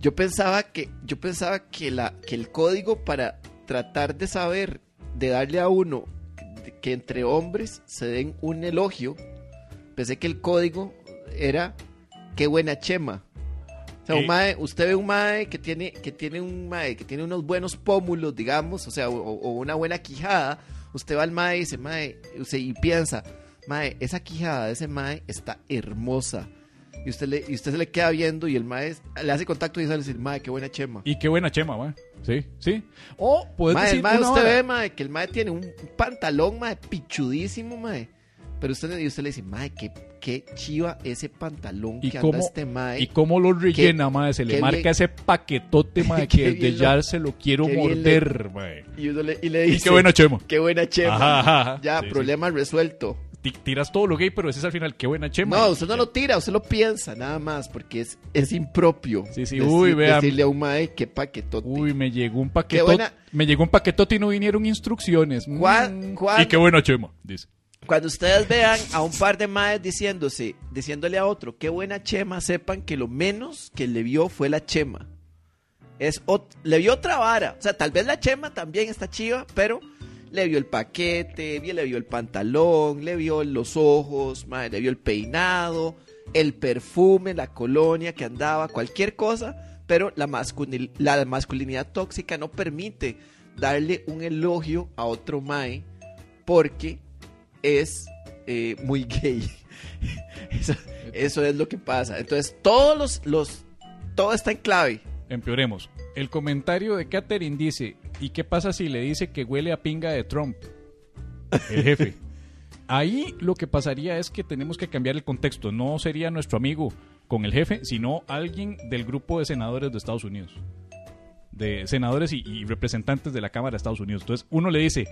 Yo pensaba que, yo pensaba que la, que el código para tratar de saber, de darle a uno que entre hombres se den un elogio, pensé que el código era qué buena chema. O sea, un mae, usted ve un mae que tiene, que tiene un mae, que tiene unos buenos pómulos, digamos, o sea, o, o una buena quijada, usted va al mae y dice, mae, y piensa, mae, esa quijada de ese mae está hermosa. Y usted, le, y usted se le queda viendo y el mae le hace contacto y sale a decir, mae, qué buena chema.
Y qué buena chema, ma. Sí, sí. O puedes
Mae,
decir
mae,
una
usted
vara.
ve, mae, que el mae tiene un pantalón, mae, pichudísimo, mae. Pero usted, y usted le dice, mae, qué, qué chiva ese pantalón
¿Y
que
cómo,
anda este mae.
¿Y cómo lo rellena, ma? Se le marca ese paquetote, [laughs] ma,
Qué
que desde ya se lo quiero morder, ma.
Y, uno le, y le
Y
dice,
qué buena chema.
qué buena chema.
Ajá, ajá, ajá.
Ya,
Sí, sí.
problema resuelto.
Ti- Tiras todo lo gay, pero ese es al final, qué buena chema.
No, usted no lo tira, usted lo piensa, nada más, porque es, es impropio.
Sí, sí,
decir-
uy, vea.
Decirle a un mae, qué paquetote.
Uy, me llegó un paquetote. Me llegó un paquetote y no vinieron instrucciones. Mm.
¿Cuál- cuál-
Y qué buena chema, dice.
Cuando ustedes vean a un par de maes diciéndose, diciéndole a otro, qué buena chema, sepan que lo menos que le vio fue la chema. Es le vio otra vara. O sea, tal vez la chema también está chiva, pero le vio el paquete, le vio el pantalón, le vio los ojos, mae, le vio el peinado, el perfume, la colonia que andaba, cualquier cosa, pero la, masculin- la masculinidad tóxica no permite darle un elogio a otro mae porque es eh, muy gay. [laughs] eso, eso es lo que pasa. Entonces, todos los, los todo está en clave.
Empeoremos. El comentario de Catherine dice: ¿Y qué pasa si le dice que huele a pinga de Trump? El jefe. [laughs] Ahí lo que pasaría es que tenemos que cambiar el contexto. No sería nuestro amigo con el jefe, sino alguien del grupo de senadores de Estados Unidos. De senadores y, y representantes de la Cámara de Estados Unidos. Entonces uno le dice,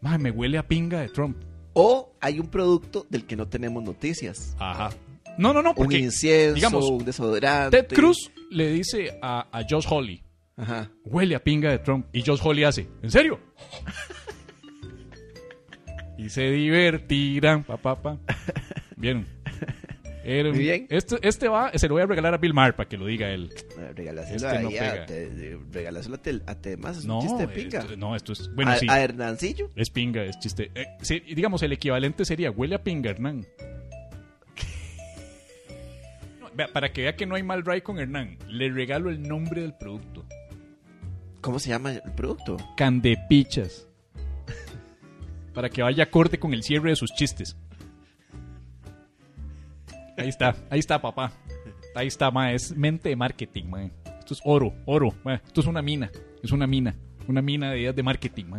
"Mae, me huele a pinga de Trump.
O hay un producto del que no tenemos noticias.
Ajá. No, no, no,
Un
porque
incienso,
digamos,
un desodorante.
Ted Cruz le dice a, a Josh Hawley,
Ajá.
huele a pinga de Trump. Y Josh Hawley hace, ¿en serio? [laughs] y se divertirán, papá. Pa. Era un-
Muy bien.
Este, este va, se lo voy a regalar a Bill Maher para que lo diga él.
Regaláselo
Este no
a, te- regaláselo a, te- a es
No,
un chiste de pinga.
esto, no, esto es. Bueno,
a,
sí.
a Hernancillo.
Es pinga, es chiste. Eh, sí, digamos, el equivalente sería huele a pinga, Hernán. Vea, para que vea que no hay mal ride con Hernán, le regalo el nombre del producto.
¿Cómo se llama el producto?
Candepichas. Para que vaya acorde con el cierre de sus chistes. Ahí está, ahí está, papá. Ahí está, ma. Es mente de marketing, ma. Esto es oro, oro. ma. Esto es una mina. Es una mina. Una mina de ideas de marketing, ma.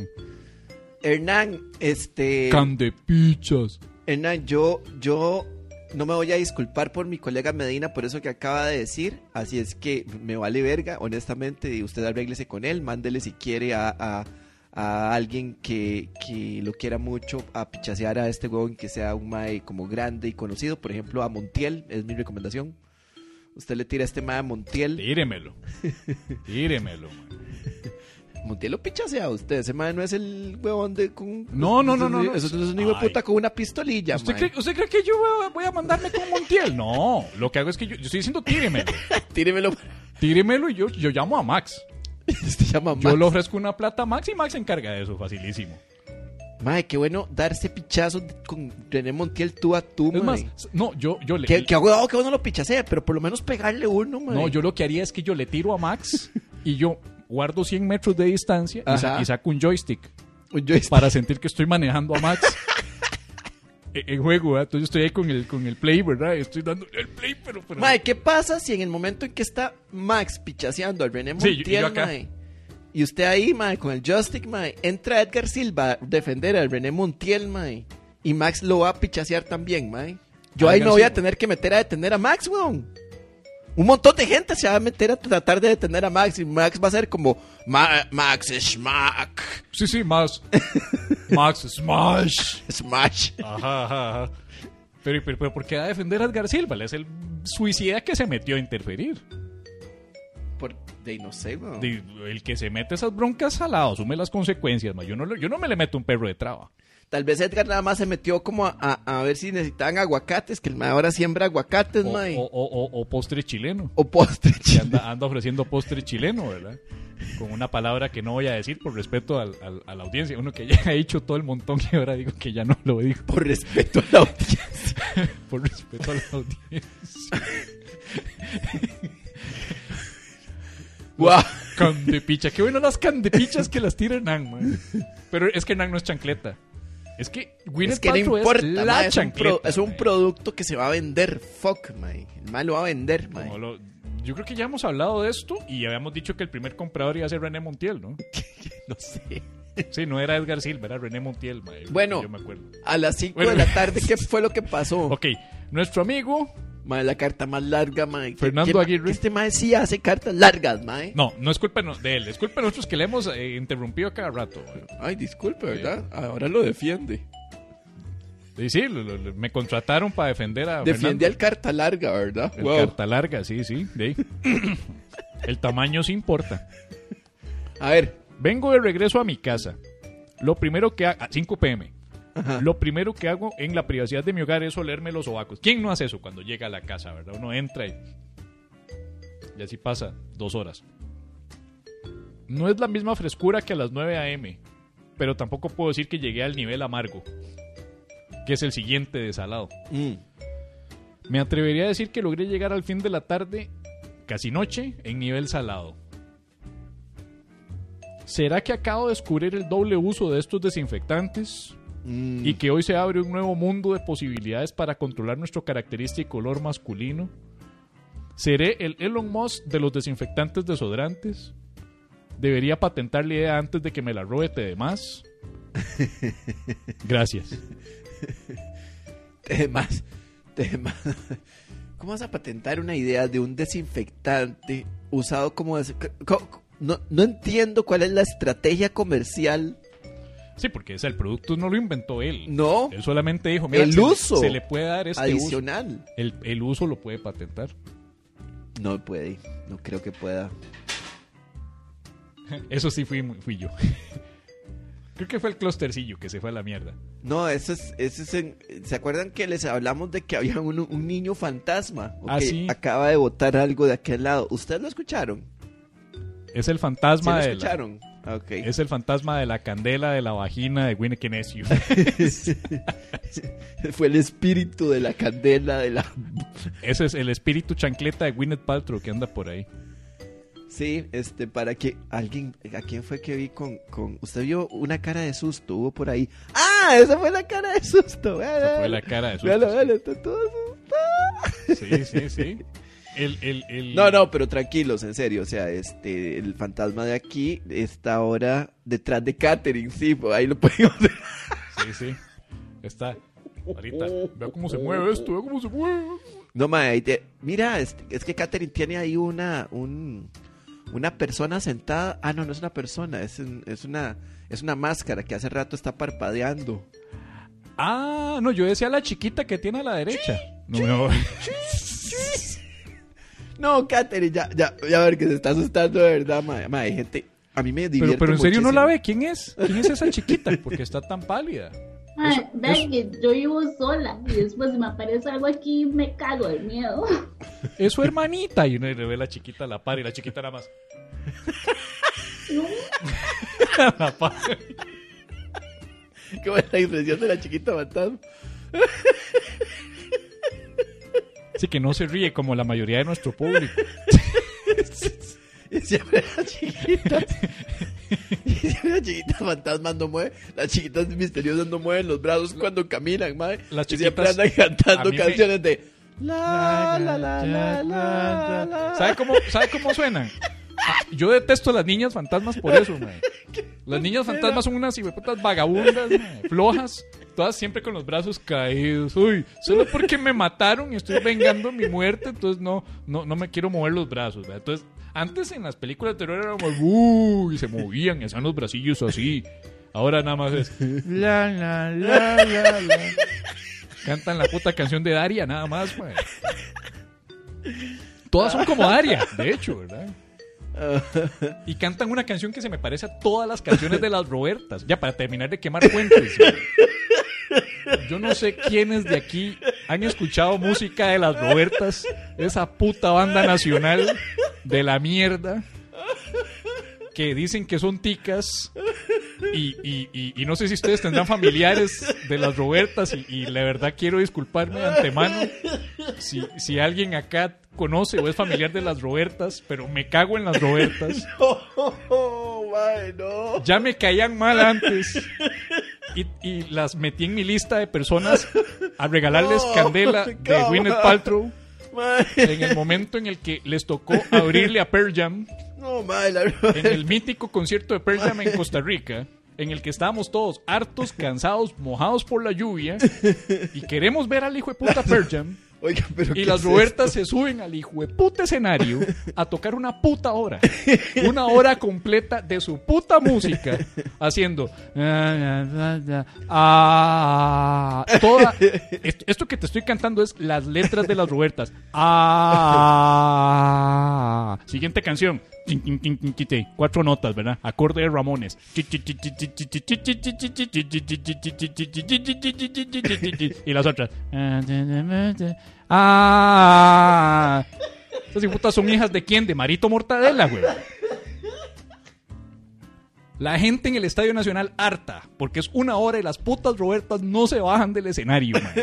Hernán, este.
Candepichas.
Hernán, yo, yo no me voy a disculpar por mi colega Medina por eso que acaba de decir. Así es que me vale verga, honestamente. Y usted arréglese con él. Mándele si quiere a, a- a alguien que, que lo quiera mucho a pichasear a este huevón que sea un mae como grande y conocido. Por ejemplo, a Montiel, es mi recomendación. Usted le tira a este mae a Montiel.
Tíremelo. [laughs] Tíremelo, ma.
Montiel lo pichasea a usted. Ese mae no es el huevón de. Con,
No, no, no, no, no.
Eso es un hijo de puta con una pistolilla,
¿Usted cree, ¿Usted cree que yo voy a- mandarme con Montiel? No, lo que hago es que yo, yo estoy diciendo tíremelo. [laughs]
Tíremelo.
Tíremelo y yo, yo llamo a Max. [laughs]
Llama
Yo
Max.
le ofrezco una plata a Max y Max se encarga de eso, facilísimo.
Mae, qué bueno darse pichazo con René Montiel tú a tú,
Es más,
mae.
no, yo, yo le...
Que, que huevado que uno lo pichasea, pero por lo menos pegarle uno, mae.
no, yo lo que haría es que yo le tiro a Max [laughs] y yo guardo 100 metros de distancia y, sa-
Ajá.
y saco un joystick
Yo
para sentir que estoy manejando a Max en, [laughs] en juego, ¿verdad? Entonces yo estoy ahí con el, con el play, ¿verdad? Estoy dando el play, pero... pero
Mae, ¿qué pasa si en el momento en que está Max pichaseando al René
Sí, y yo
Montiel,
acá.
mae, y usted ahí, mae, con el joystick, mae, entra Edgar Silva a defender al René Montiel, mae, y Max lo va a pichasear también, mae. Yo ahí me voy a tener que meter a detener a Max, weón. Un montón de gente se va a meter a tratar de detener a Max y Max va a ser como "Ma- Max Schmack.
Sí, sí, [laughs] Max. Max Smash.
Smash.
Ajá, ajá, ajá. Pero, pero, pero ¿por qué va a defender a Edgar Silva? Es el suicida que se metió a interferir.
Por, de no sé.
De- el que se mete esas broncas salado, asume las consecuencias. ma. Yo, no, yo no me le meto un perro de traba.
Tal vez Edgar nada más se metió como a, a- a ver si necesitaban aguacates, que el mae ahora siembra aguacates,
O,
mae.
o,
O,
o- o- o postre chileno.
postre
anda, anda ofreciendo postre chileno, ¿verdad? Con una palabra que no voy a decir por respeto al- al- a la audiencia. Uno que ya ha dicho todo el montón y ahora digo que ya no lo digo.
Por respeto a la audiencia. [laughs]
Por respeto a la audiencia.
Guau.
Candepicha. Qué bueno las candepichas que las tira Hernán, man. Pero es que Hernán no es chancleta. Es que Gwyneth
Es que no
Paltrow
importa,
es la
mae, es, un pro-
chancleta.
es un producto que se va a vender. Fuck, mae. El mae lo va a vender, mae.
Lo- yo creo que ya hemos hablado de esto y habíamos dicho que el primer comprador iba a ser René Montiel, ¿no? [laughs]
No sé.
Sí, no era Edgar Silva, era René Montiel, mae.
Bueno.
Yo me acuerdo.
A las 5
Bueno.
de la tarde, ¿qué fue lo que pasó? [laughs]
Ok, nuestro amigo.
Mae, la carta más larga, mae.
Fernando
¿Qué-
Aguirre.
Este mae sí hace cartas largas, mae.
No, no es culpa de él, es culpa de nosotros que le hemos eh, interrumpido cada rato. mae.
Ay, disculpe, ¿verdad? Ahora lo defiende.
Sí, sí, lo- lo- lo- me contrataron para defender a
Defiende
Fernando.
al carta larga, ¿verdad?
El
Wow.
carta larga, sí, sí. de ahí. [coughs] el tamaño sí importa.
A ver,
Vengo de regreso a mi casa. Lo primero que hago, a 5 pm.
Ajá.
Lo primero que hago en la privacidad de mi hogar es olerme los sobacos. ¿Quién no hace eso cuando llega a la casa, verdad? Uno entra y, y así pasa dos horas. No es la misma frescura que a las 9 am, pero tampoco puedo decir que llegué al nivel amargo, que es el siguiente de salado.
Mm.
Me atrevería a decir que logré llegar al fin de la tarde, casi noche, en nivel salado. ¿Será que acabo de descubrir el doble uso de estos desinfectantes?
Mm.
Y que hoy se abre un nuevo mundo de posibilidades para controlar nuestro característico olor masculino. ¿Seré el Elon Musk de los desinfectantes desodorantes? ¿Debería patentar la idea antes de que me la robe de más? [laughs] Gracias.
Temas, temas. ¿Cómo vas a patentar una idea de un desinfectante usado como... des- No, no entiendo cuál es la estrategia comercial.
Sí, porque o sea, el producto no lo inventó él.
No,
Él solamente dijo, mira,
El
se
uso
se le puede dar este uso.
adicional.
El, el uso lo puede patentar.
No puede, no creo que pueda. [laughs]
Eso sí fui, fui yo. [laughs] Creo que fue el clustercillo que se fue a la mierda.
No, eso es, eso es en- ¿se acuerdan que les hablamos de que había un, un niño fantasma? O
Ah,
que
sí.
acaba de botar algo de aquel lado. ¿Ustedes lo escucharon?
Es el
¿Sí
fantasma
lo
de la,
escucharon?
Es el fantasma de la candela de la vagina de Winnie Kinesio. [laughs] [laughs]
Fue el espíritu de la candela de la...
Ese es el espíritu chancleta de Gwyneth Paltrow que anda por ahí.
Sí, este, para que alguien... ¿A quién fue que vi con... con... Usted vio una cara de susto, hubo por ahí. ¡Ah! Esa fue la cara de susto.
Esa fue la cara de susto,
Véalo, véalo, está todo asustado.
Sí, sí, sí. [laughs] El, el, el...
No, no, pero tranquilos, en serio. O sea, este, el fantasma de aquí está ahora detrás de Catherine, sí, pues ahí lo [laughs] podemos ver.
Sí, sí. Está. Ahorita. Vea cómo se mueve esto, vea cómo se mueve.
No, ma, ahí te- mira, es, es que Catherine tiene ahí una, un, una persona sentada. Ah, no, no es una persona, es, un- es una, es una máscara que hace rato está parpadeando.
Ah, no, yo decía la chiquita que tiene a la derecha. No, no. [laughs]
No, Catherine, ya, ya, ya ver que se está asustando de verdad, ma, ma, hay gente. A mí me divierte
Pero, pero en serio no la ve. ¿Quién es? ¿Quién es esa chiquita? Porque está tan pálida.
Ay, vean que yo vivo sola y después me aparece algo aquí me cago de miedo.
Es su hermanita. Y uno le ve la chiquita a la par y la chiquita nada más. [laughs] A la par.
Qué buena impresión de la chiquita fantasma.
Así que no se ríe como la mayoría de nuestro público. [laughs]
Y siempre la chiquita. Y siempre la chiquita fantasma no mueve. Las chiquitas misteriosas no mueven los brazos cuando caminan, madre.
Las
Y siempre
chiquitas-
andan cantando
me-
canciones de. La, la, la, la, la, la.
¿Sabe cómo, ¿Sabe cómo suenan? Ah, yo detesto a las niñas fantasmas por eso, mae. [laughs] Las niñas fantasmas son unas hijueputas vagabundas, mae, flojas, todas siempre con los brazos caídos. Uy, solo porque me mataron y estoy vengando mi muerte, entonces no, no, no me quiero mover los brazos. ¿verdad? Entonces, antes en las películas de terror era como, "Uh", y se movían, y hacían los bracillos así. Ahora nada más es, la, la, la, la, la. Cantan la puta canción de Daria, nada más, mae. Todas son como Daria, de hecho, ¿verdad? Y cantan una canción que se me parece a todas las canciones de las Robertas. Ya, para terminar de quemar fuentes. Yo no sé quiénes de aquí han escuchado música de las Robertas, esa puta banda nacional de la mierda, que dicen que son ticas. Y, y- y- y no sé si ustedes tendrán familiares de las Robertas y, la verdad quiero disculparme de antemano si, si alguien acá conoce o es familiar de las Robertas, pero me cago en las Robertas. [laughs]
Oh, madre, no.
Ya me caían mal antes. Y, y las metí en mi lista de personas a regalarles [laughs] candela de. Gwyneth Paltrow en el momento en el que les tocó abrirle a Pearl Jam
no, madre, la
en el mítico concierto de Pearl Jam en Costa Rica, en el que estábamos todos hartos, cansados, mojados por la lluvia y queremos ver al hijo de puta Pearl Jam.
Oiga, pero
Y
¿qué
las
es
Robertas se suben al hijo de puta escenario a tocar una puta hora. [laughs] Una hora completa de su puta música. Haciendo. Ah, toda, esto, esto que te estoy cantando es las letras de las Robertas. Ah, siguiente canción. Cuatro notas, ¿verdad? Acorde de Ramones. Y las otras. Ah. Estas putas son hijas de quién? De Marito Mortadela, güey. La gente en el Estadio Nacional harta, porque es una hora y las putas Robertas no se bajan del escenario, man.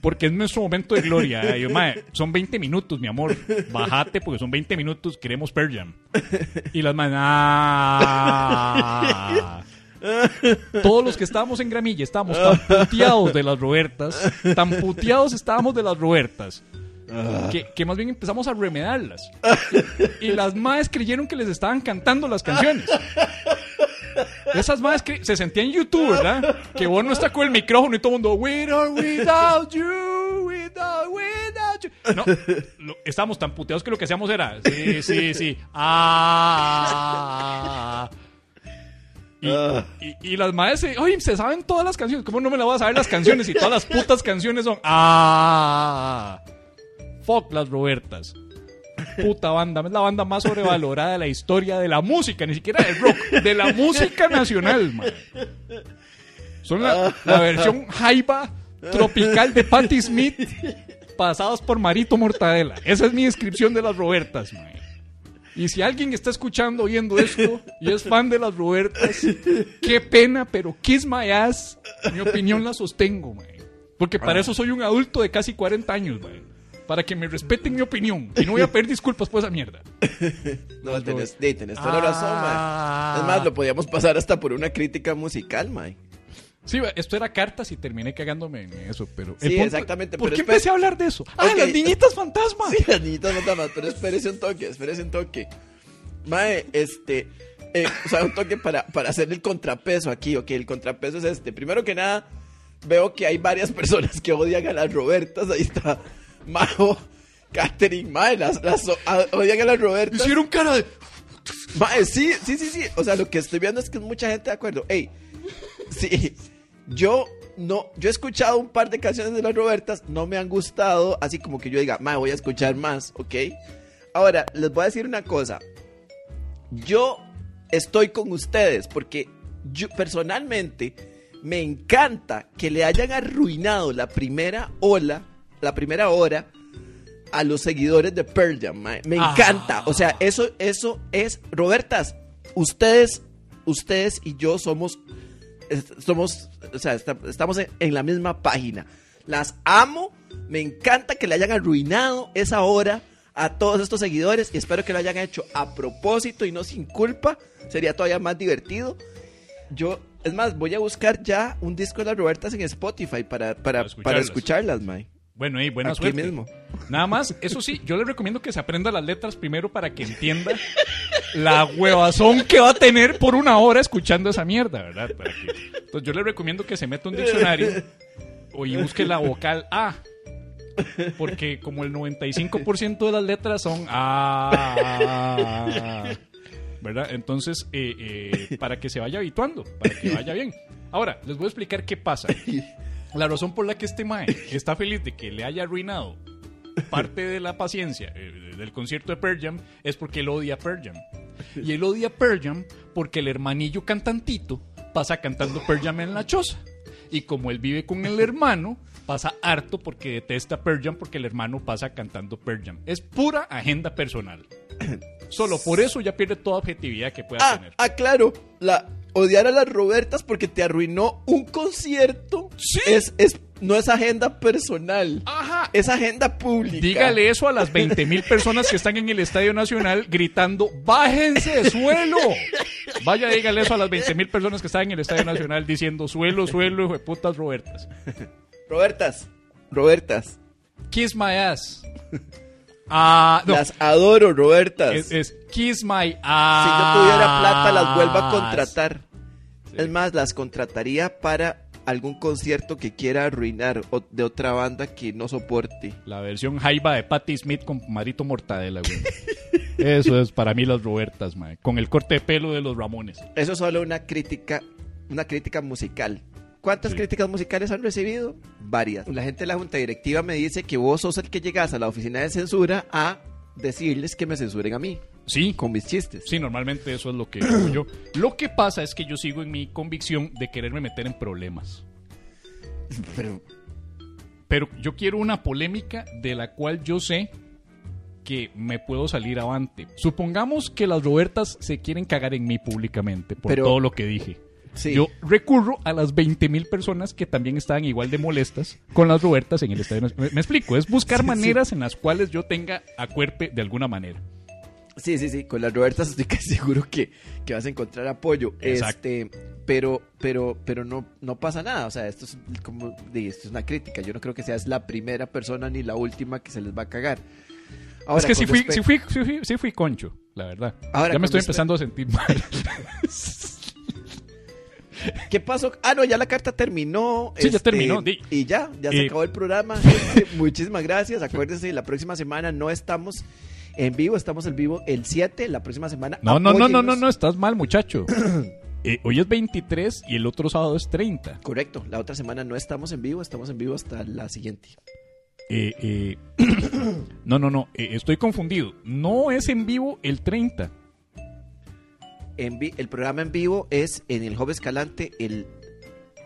Porque es nuestro momento de gloria. [laughs] eh. Yo, mae, son 20 minutos, mi amor. Bájate porque son 20 minutos, queremos Pearl Jam. Y las man, ah. Todos los que estábamos en Gramilla estábamos tan [laughs] puteados de las Robertas, tan puteados estábamos de las Robertas, que, que más bien empezamos a remedarlas. Y, y las maes creyeron que les estaban cantando las canciones. Esas más que se sentía en YouTube, ¿verdad? Que vos no está con el micrófono y todo el mundo, with or without you, without, without you. No, lo- estábamos tan puteados que lo que hacíamos era, sí, sí, sí, ah. Y, las madres, se- oye, se saben todas las canciones. ¿Cómo no me la voy a saber las canciones? Y todas las putas canciones son, ah. Fuck las Robertas. Puta banda, es la banda más sobrevalorada de la historia de la música, ni siquiera del rock, de la música nacional, man. Son la, la versión jaiba tropical de Patti Smith pasadas por Marito Mortadela. Esa es mi descripción de las Robertas, man. Y si alguien está escuchando, oyendo esto y es fan de las Robertas, qué pena, pero kiss my ass. Mi opinión la sostengo, man. Porque para eso soy un adulto de casi 40 años, man. Para que me respeten mi opinión. Y no voy a pedir disculpas por esa mierda. [laughs]
No, tenés, sí, tenés toda la razón,
Ah.
mae. Es más, lo podíamos pasar hasta por una crítica musical, mae.
Sí, esto era cartas y terminé cagándome en eso, pero...
Sí,
punto-
exactamente,
¿Por
pero
qué empecé a hablar de eso? ¡Ah, las niñitas fantasmas! [laughs]
Sí, las niñitas fantasmas, pero espérese un toque, espérese un toque. Mae, este, eh, o sea, un toque para, para hacer el contrapeso aquí, ok, el contrapeso es este. Primero que nada, veo que hay varias personas que odian a las Robertas, ahí está Majo, Catherine, mae, las, las odian a las Robertas.
Hicieron cara de...
Mae, sí, sí, sí, sí, o sea, lo que estoy viendo es que mucha gente de acuerdo. Ey, sí, yo no, yo he escuchado un par de canciones de las Robertas, no me han gustado, así como que yo diga, mae, voy a escuchar más, ¿ok? Ahora, les voy a decir una cosa. Yo estoy con ustedes porque yo personalmente me encanta que le hayan arruinado la primera ola, la primera hora a los seguidores de Pearl Jam. mae. Me
Ah.
encanta. O sea, eso, eso es. Robertas, ustedes, ustedes y yo somos. Somos. O sea, esta- estamos en, en la misma página. Las amo. Me encanta que le hayan arruinado esa hora a todos estos seguidores. Y espero que lo hayan hecho a propósito y no sin culpa. Sería todavía más divertido. Yo. Es más, voy a buscar ya un disco de las Robertas en Spotify para, para,
Para
para
escucharlas.
escucharlas, Mae.
Bueno, y buena
Aquí
suerte.
mismo.
Nada más, eso sí, yo le recomiendo que se aprenda las letras primero para que entienda la huevazón que va a tener por una hora escuchando esa mierda, ¿verdad? Para que- Entonces yo le recomiendo que se meta un diccionario y busque la vocal A. Porque como el 95% de las letras son A. ¿Verdad? Entonces, eh, eh, para que se vaya habituando, para que vaya bien. Ahora, les voy a explicar qué pasa. La razón por la que este Mae está feliz de que le haya arruinado parte de la paciencia eh, del concierto de Pearl Jam es porque él odia a Pearl Jam. Y él odia a Pearl Jam porque el hermanillo cantantito pasa cantando Pearl Jam en la choza. Y como él vive con el hermano, pasa harto porque detesta Pearl Jam porque el hermano pasa cantando Pearl Jam. Es pura agenda personal. Solo por eso ya pierde toda objetividad que pueda
Ah,
tener.
ah, claro. La, odiar a las Robertas porque te arruinó un concierto.
Sí.
Es, es, no es agenda personal.
Ajá.
Es agenda pública.
Dígale eso a las 20 mil personas que están en el Estadio Nacional gritando, bájense de suelo. Vaya, dígale eso a las 20 mil personas que están en el Estadio Nacional diciendo, suelo, suelo, hijo de putas Robertas.
Robertas. Robertas.
Kiss my ass. Ah, no.
Las adoro, Robertas.
Es, es kiss my
si
ass.
yo tuviera plata, las vuelvo a contratar. Es más, las contrataría para algún concierto que quiera arruinar o de otra banda que no soporte.
La versión jaiba de Patti Smith con Marito Mortadela, güey. Eso es para mí las Robertas, mae. Con el corte de pelo de los Ramones.
Eso es solo una crítica, una crítica musical. ¿Cuántas
Sí.
críticas musicales han recibido? Varias. La gente de la junta directiva me dice que vos sos el que llegas a la oficina de censura a decirles que me censuren a mí
Sí,
con mis chistes.
Sí, normalmente eso es lo que hago yo. [clears throat] Lo que pasa es que yo sigo en mi convicción de quererme meter en problemas.
Pero
Pero yo quiero una polémica de la cual yo sé que me puedo salir avante. Supongamos que las Robertas se quieren cagar en mí públicamente por
Pero-
todo lo que dije.
Sí.
Yo recurro a las 20 mil personas que también estaban igual de molestas con las Robertas en el estadio. Nacional. Me, me explico, es buscar
Sí, sí.
maneras en las cuales yo tenga acuerpe de alguna manera.
Sí, sí, sí, con las Robertas estoy [laughs] casi seguro que, que vas a encontrar apoyo.
Exacto.
Este, pero, pero, pero no, no pasa nada. O sea, esto es como esto es una crítica. Yo no creo que seas la primera persona ni la última que se les va a cagar. Ahora,
es que sí fui, sí, fui, sí, fui, sí fui concho, la verdad.
Ahora,
ya me estoy empezando a sentir mal. [laughs] [laughs]
¿Qué pasó? Ah, no, ya la carta terminó.
Sí, ya terminó, di.
Y ya, ya se
Eh.
acabó el programa. [laughs] Muchísimas gracias. Acuérdense, la próxima semana no estamos en vivo, estamos en vivo el 7. La próxima semana.
No, no, no, no, no, no, estás mal, muchacho. [coughs] Eh, hoy es 23 y el otro sábado es 30.
Correcto, la otra semana no estamos en vivo, estamos en vivo hasta la siguiente.
Eh, eh, [coughs] [coughs] no, no, no, estoy confundido. No es en vivo el 30.
En vi- el programa en vivo es en el Joven Escalante el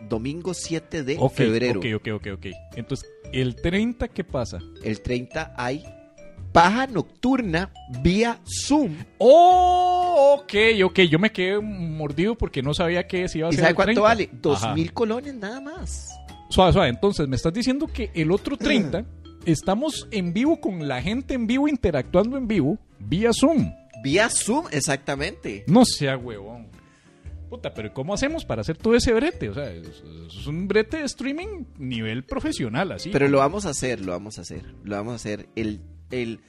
domingo 7 de febrero.
ok, ok, ok, ok. Entonces, ¿el 30 qué pasa?
El 30 hay paja nocturna vía Zoom.
Oh, ok, ok. Yo me quedé mordido porque no sabía que se iba a
¿Y
ser
sabe
el
cuánto
30.
vale? Dos
Ajá.
mil colones nada más.
Suave, suave. Entonces, me estás diciendo que el otro 30 [clears throat] estamos en vivo con la gente en vivo, interactuando en vivo, vía Zoom.
Vía Zoom, exactamente.
No sea huevón. Puta, pero ¿cómo hacemos para hacer todo ese brete? O sea, es, es un brete de streaming nivel profesional, así.
Pero lo vamos a hacer, lo vamos a hacer. Lo vamos a hacer el, el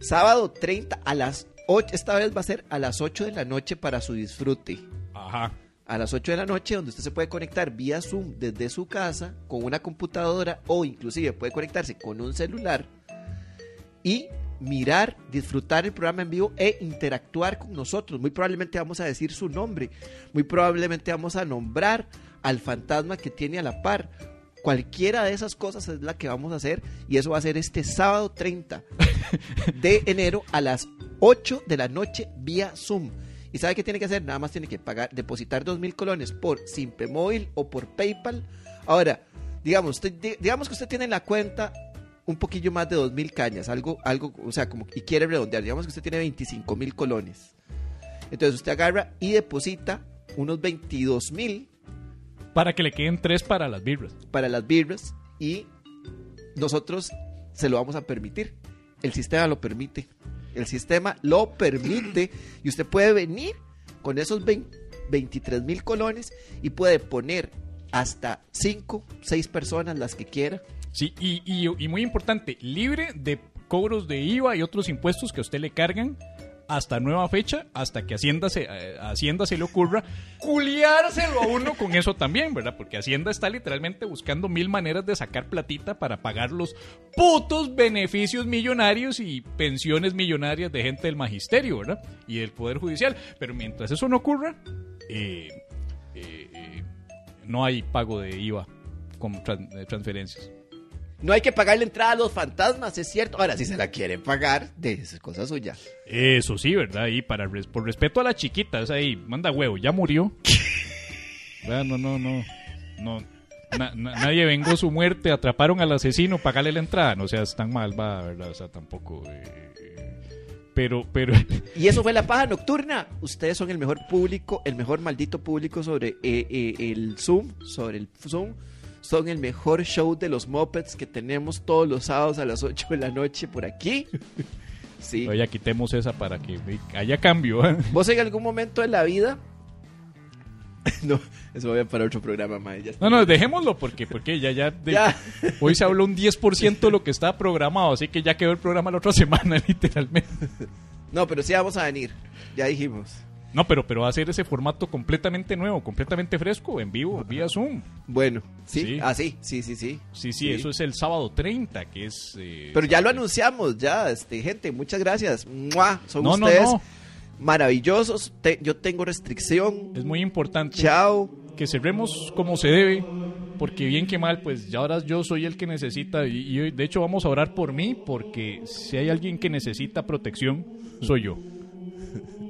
sábado 30 a las 8. Esta vez va a ser a las 8 de la noche para su disfrute.
Ajá.
a las 8 de la noche donde usted se puede conectar vía Zoom desde su casa con una computadora o inclusive puede conectarse con un celular y mirar, disfrutar el programa en vivo e interactuar con nosotros. Muy probablemente vamos a decir su nombre, muy probablemente vamos a nombrar al fantasma que tiene a la par. Cualquiera de esas cosas es la que vamos a hacer y eso va a ser este sábado 30 [laughs] de enero a las 8 de la noche vía Zoom. ¿Y sabe qué tiene que hacer? Nada más tiene que pagar, depositar dos mil colones por Simpe Móvil o por PayPal. Ahora, digamos, digamos que usted tiene en la cuenta un poquillo más de dos mil cañas, algo, algo, o sea, como y quiere redondear, digamos que usted tiene 25 mil colones. Entonces usted agarra y deposita unos 22 mil
Para que le queden tres para las birras.
para las birras y nosotros se lo vamos a permitir. El sistema lo permite. El sistema lo permite [clears throat] y usted puede venir con esos 20 23 mil colones y puede poner hasta 5, 6 personas las que quiera.
Sí, y, y, muy importante, libre de cobros de IVA y otros impuestos que a usted le cargan hasta nueva fecha, hasta que Hacienda se, eh, Hacienda se le ocurra culiárselo a uno con eso también, ¿verdad? Porque Hacienda está literalmente buscando mil maneras de sacar platita para pagar los putos beneficios millonarios y pensiones millonarias de gente del magisterio, ¿verdad? Y del Poder Judicial. Pero mientras eso no ocurra, eh, eh, eh, no hay pago de IVA con tran- transferencias.
No hay que pagar la entrada a los fantasmas, es cierto. Ahora, si se la quieren pagar, de es cosa suya.
Eso sí, ¿verdad? Y para res- por respeto a las chiquitas, ahí, manda huevo, ya murió. [laughs] No, no, no. no na- na- nadie vengó su muerte, atraparon al asesino, pagarle la entrada. No seas tan mal, va, ¿verdad? O sea, tampoco. eh, eh, pero, pero.
Y eso fue la paja nocturna. Ustedes son el mejor público, el mejor maldito público sobre eh, eh, el Zoom, sobre el Zoom. Son el mejor show de los Muppets que tenemos todos los sábados a las 8 de la noche por aquí. Sí.
Ya quitemos esa para que haya cambio. ¿eh?
¿Vos en algún momento de la vida? [laughs] no, eso voy a para otro programa, está.
No, no, dejémoslo porque, porque ya, ya, de-
Ya.
Hoy se habló un 10% de lo que estaba programado, así que ya quedó el programa la otra semana, [laughs] literalmente.
No, pero sí vamos a venir. Ya dijimos.
No, pero, pero va a ser ese formato completamente nuevo, completamente fresco, en vivo, vía Zoom.
Bueno, sí,
Sí.
ah, sí, sí, sí, sí.
Sí, sí, eso es el sábado 30, que es... eh,
Pero ya lo anunciamos, ya, este, gente, muchas gracias. ¡Mua! Son
No,
ustedes
no.
maravillosos. Te- yo tengo restricción.
Es muy importante
Chao.
que cerremos como se debe, porque bien que mal, pues ya ahora yo soy el que necesita, y, y de hecho vamos a orar por mí, porque si hay alguien que necesita protección, soy yo,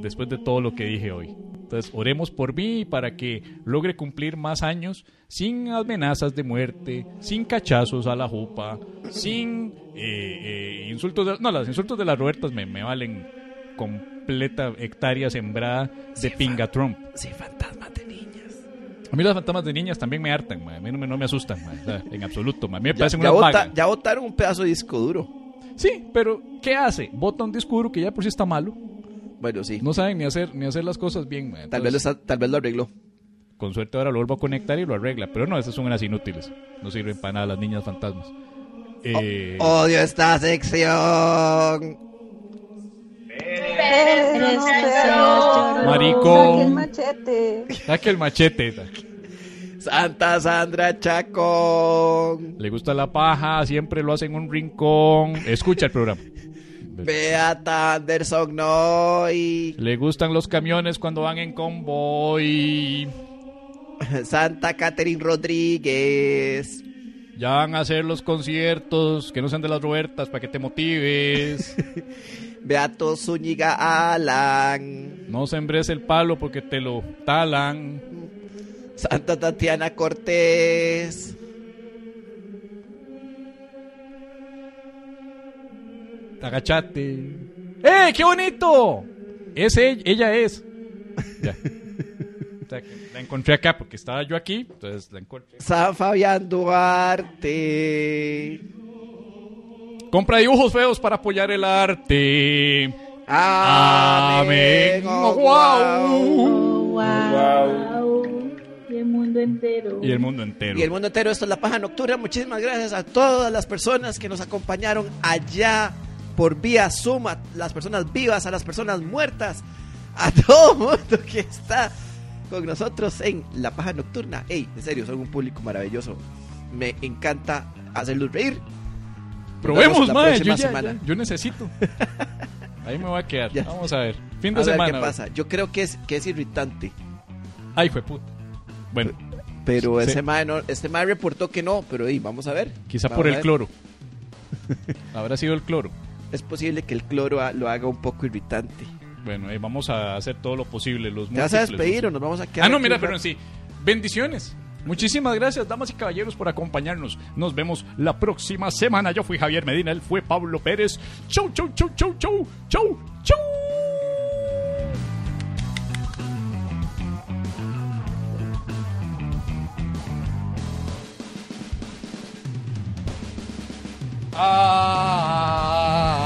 después de todo lo que dije hoy. Entonces, oremos por mí para que logre cumplir más años sin amenazas de muerte, sin cachazos a la jupa, sin eh, eh, insultos. De, no, los insultos de las Robertas me, me valen completa hectárea sembrada de pinga Trump.
Sí, fantasmas de niñas.
A mí los fantasmas de niñas también me hartan, a mí no me, no me asustan, ma. O sea, en absoluto. A mí me
Ya,
parecen
ya bota-
vagas.
ya botaron un pedazo de disco duro.
Sí, pero ¿qué hace? Bota un disco duro que ya por sí está malo.
Bueno, sí.
No saben ni hacer ni hacer las cosas bien. ma.
tal, vez lo
Entonces,
está- tal vez lo arregló.
Con suerte ahora lo vuelvo a conectar y lo arregla. Pero no, esas son unas inútiles. No sirven para nada las niñas fantasmas. Eh,
Odio esta sección.
Marico.
Saque el machete.
Saque el machete.
Santa Sandra Chacón.
Le gusta la paja, siempre lo hace en un rincón. Escucha el programa.
Beata Anderson Noy. [laughs]
Le gustan los camiones cuando van en convoy. [laughs]
Santa Catherine Rodríguez.
Ya van a hacer los conciertos, que no sean de las Robertas, para que te motives. [laughs]
Beato Zúñiga Alan.
No sembres el palo porque te lo talan.
Santa Tatiana Cortés.
Agachate. ¡Eh, qué bonito! Es ella, ella es. [laughs] Ya. O sea, que La encontré acá porque estaba yo aquí, entonces la encontré.
San Fabián Duarte.
Compra dibujos feos para apoyar el arte.
Amén.
Amén.
Oh,
Guau.
Oh, wow. Y el mundo entero.
Y el mundo entero.
Y el mundo entero, esto es La Paja Nocturna. Muchísimas gracias a todas las personas que nos acompañaron allá por vía Zoom, a las personas vivas, a las personas muertas, a [laughs] todo el mundo que está con nosotros en La Paja Nocturna. Ey, en serio, son un público maravilloso. Me encanta hacerlos reír.
Probemos, mae. Yo, ya- ya- yo necesito. [laughs] Ahí me voy a quedar.
Ya.
Vamos a ver. Fin de
A ver
semana.
qué pasa. Yo creo que es, que es irritante.
Ay, fue puta. Bueno,
Pero
Sí.
ese mae no, este mae reportó que no, pero ey, vamos a ver.
quizá
Vamos
por el cloro. [laughs] Habrá sido el cloro.
Es posible que el cloro lo haga un poco irritante.
Bueno, ahí vamos a hacer todo lo posible. Los
¿Te vas a o nos vamos a quedar?
Ah, no, mira, pero en sí. Bendiciones. Muchísimas gracias, damas y caballeros, por acompañarnos. Nos vemos la próxima semana. Yo fui Javier Medina, él fue Pablo Pérez. Chau, chau, chau, chau, chau, chau, chau. Ah.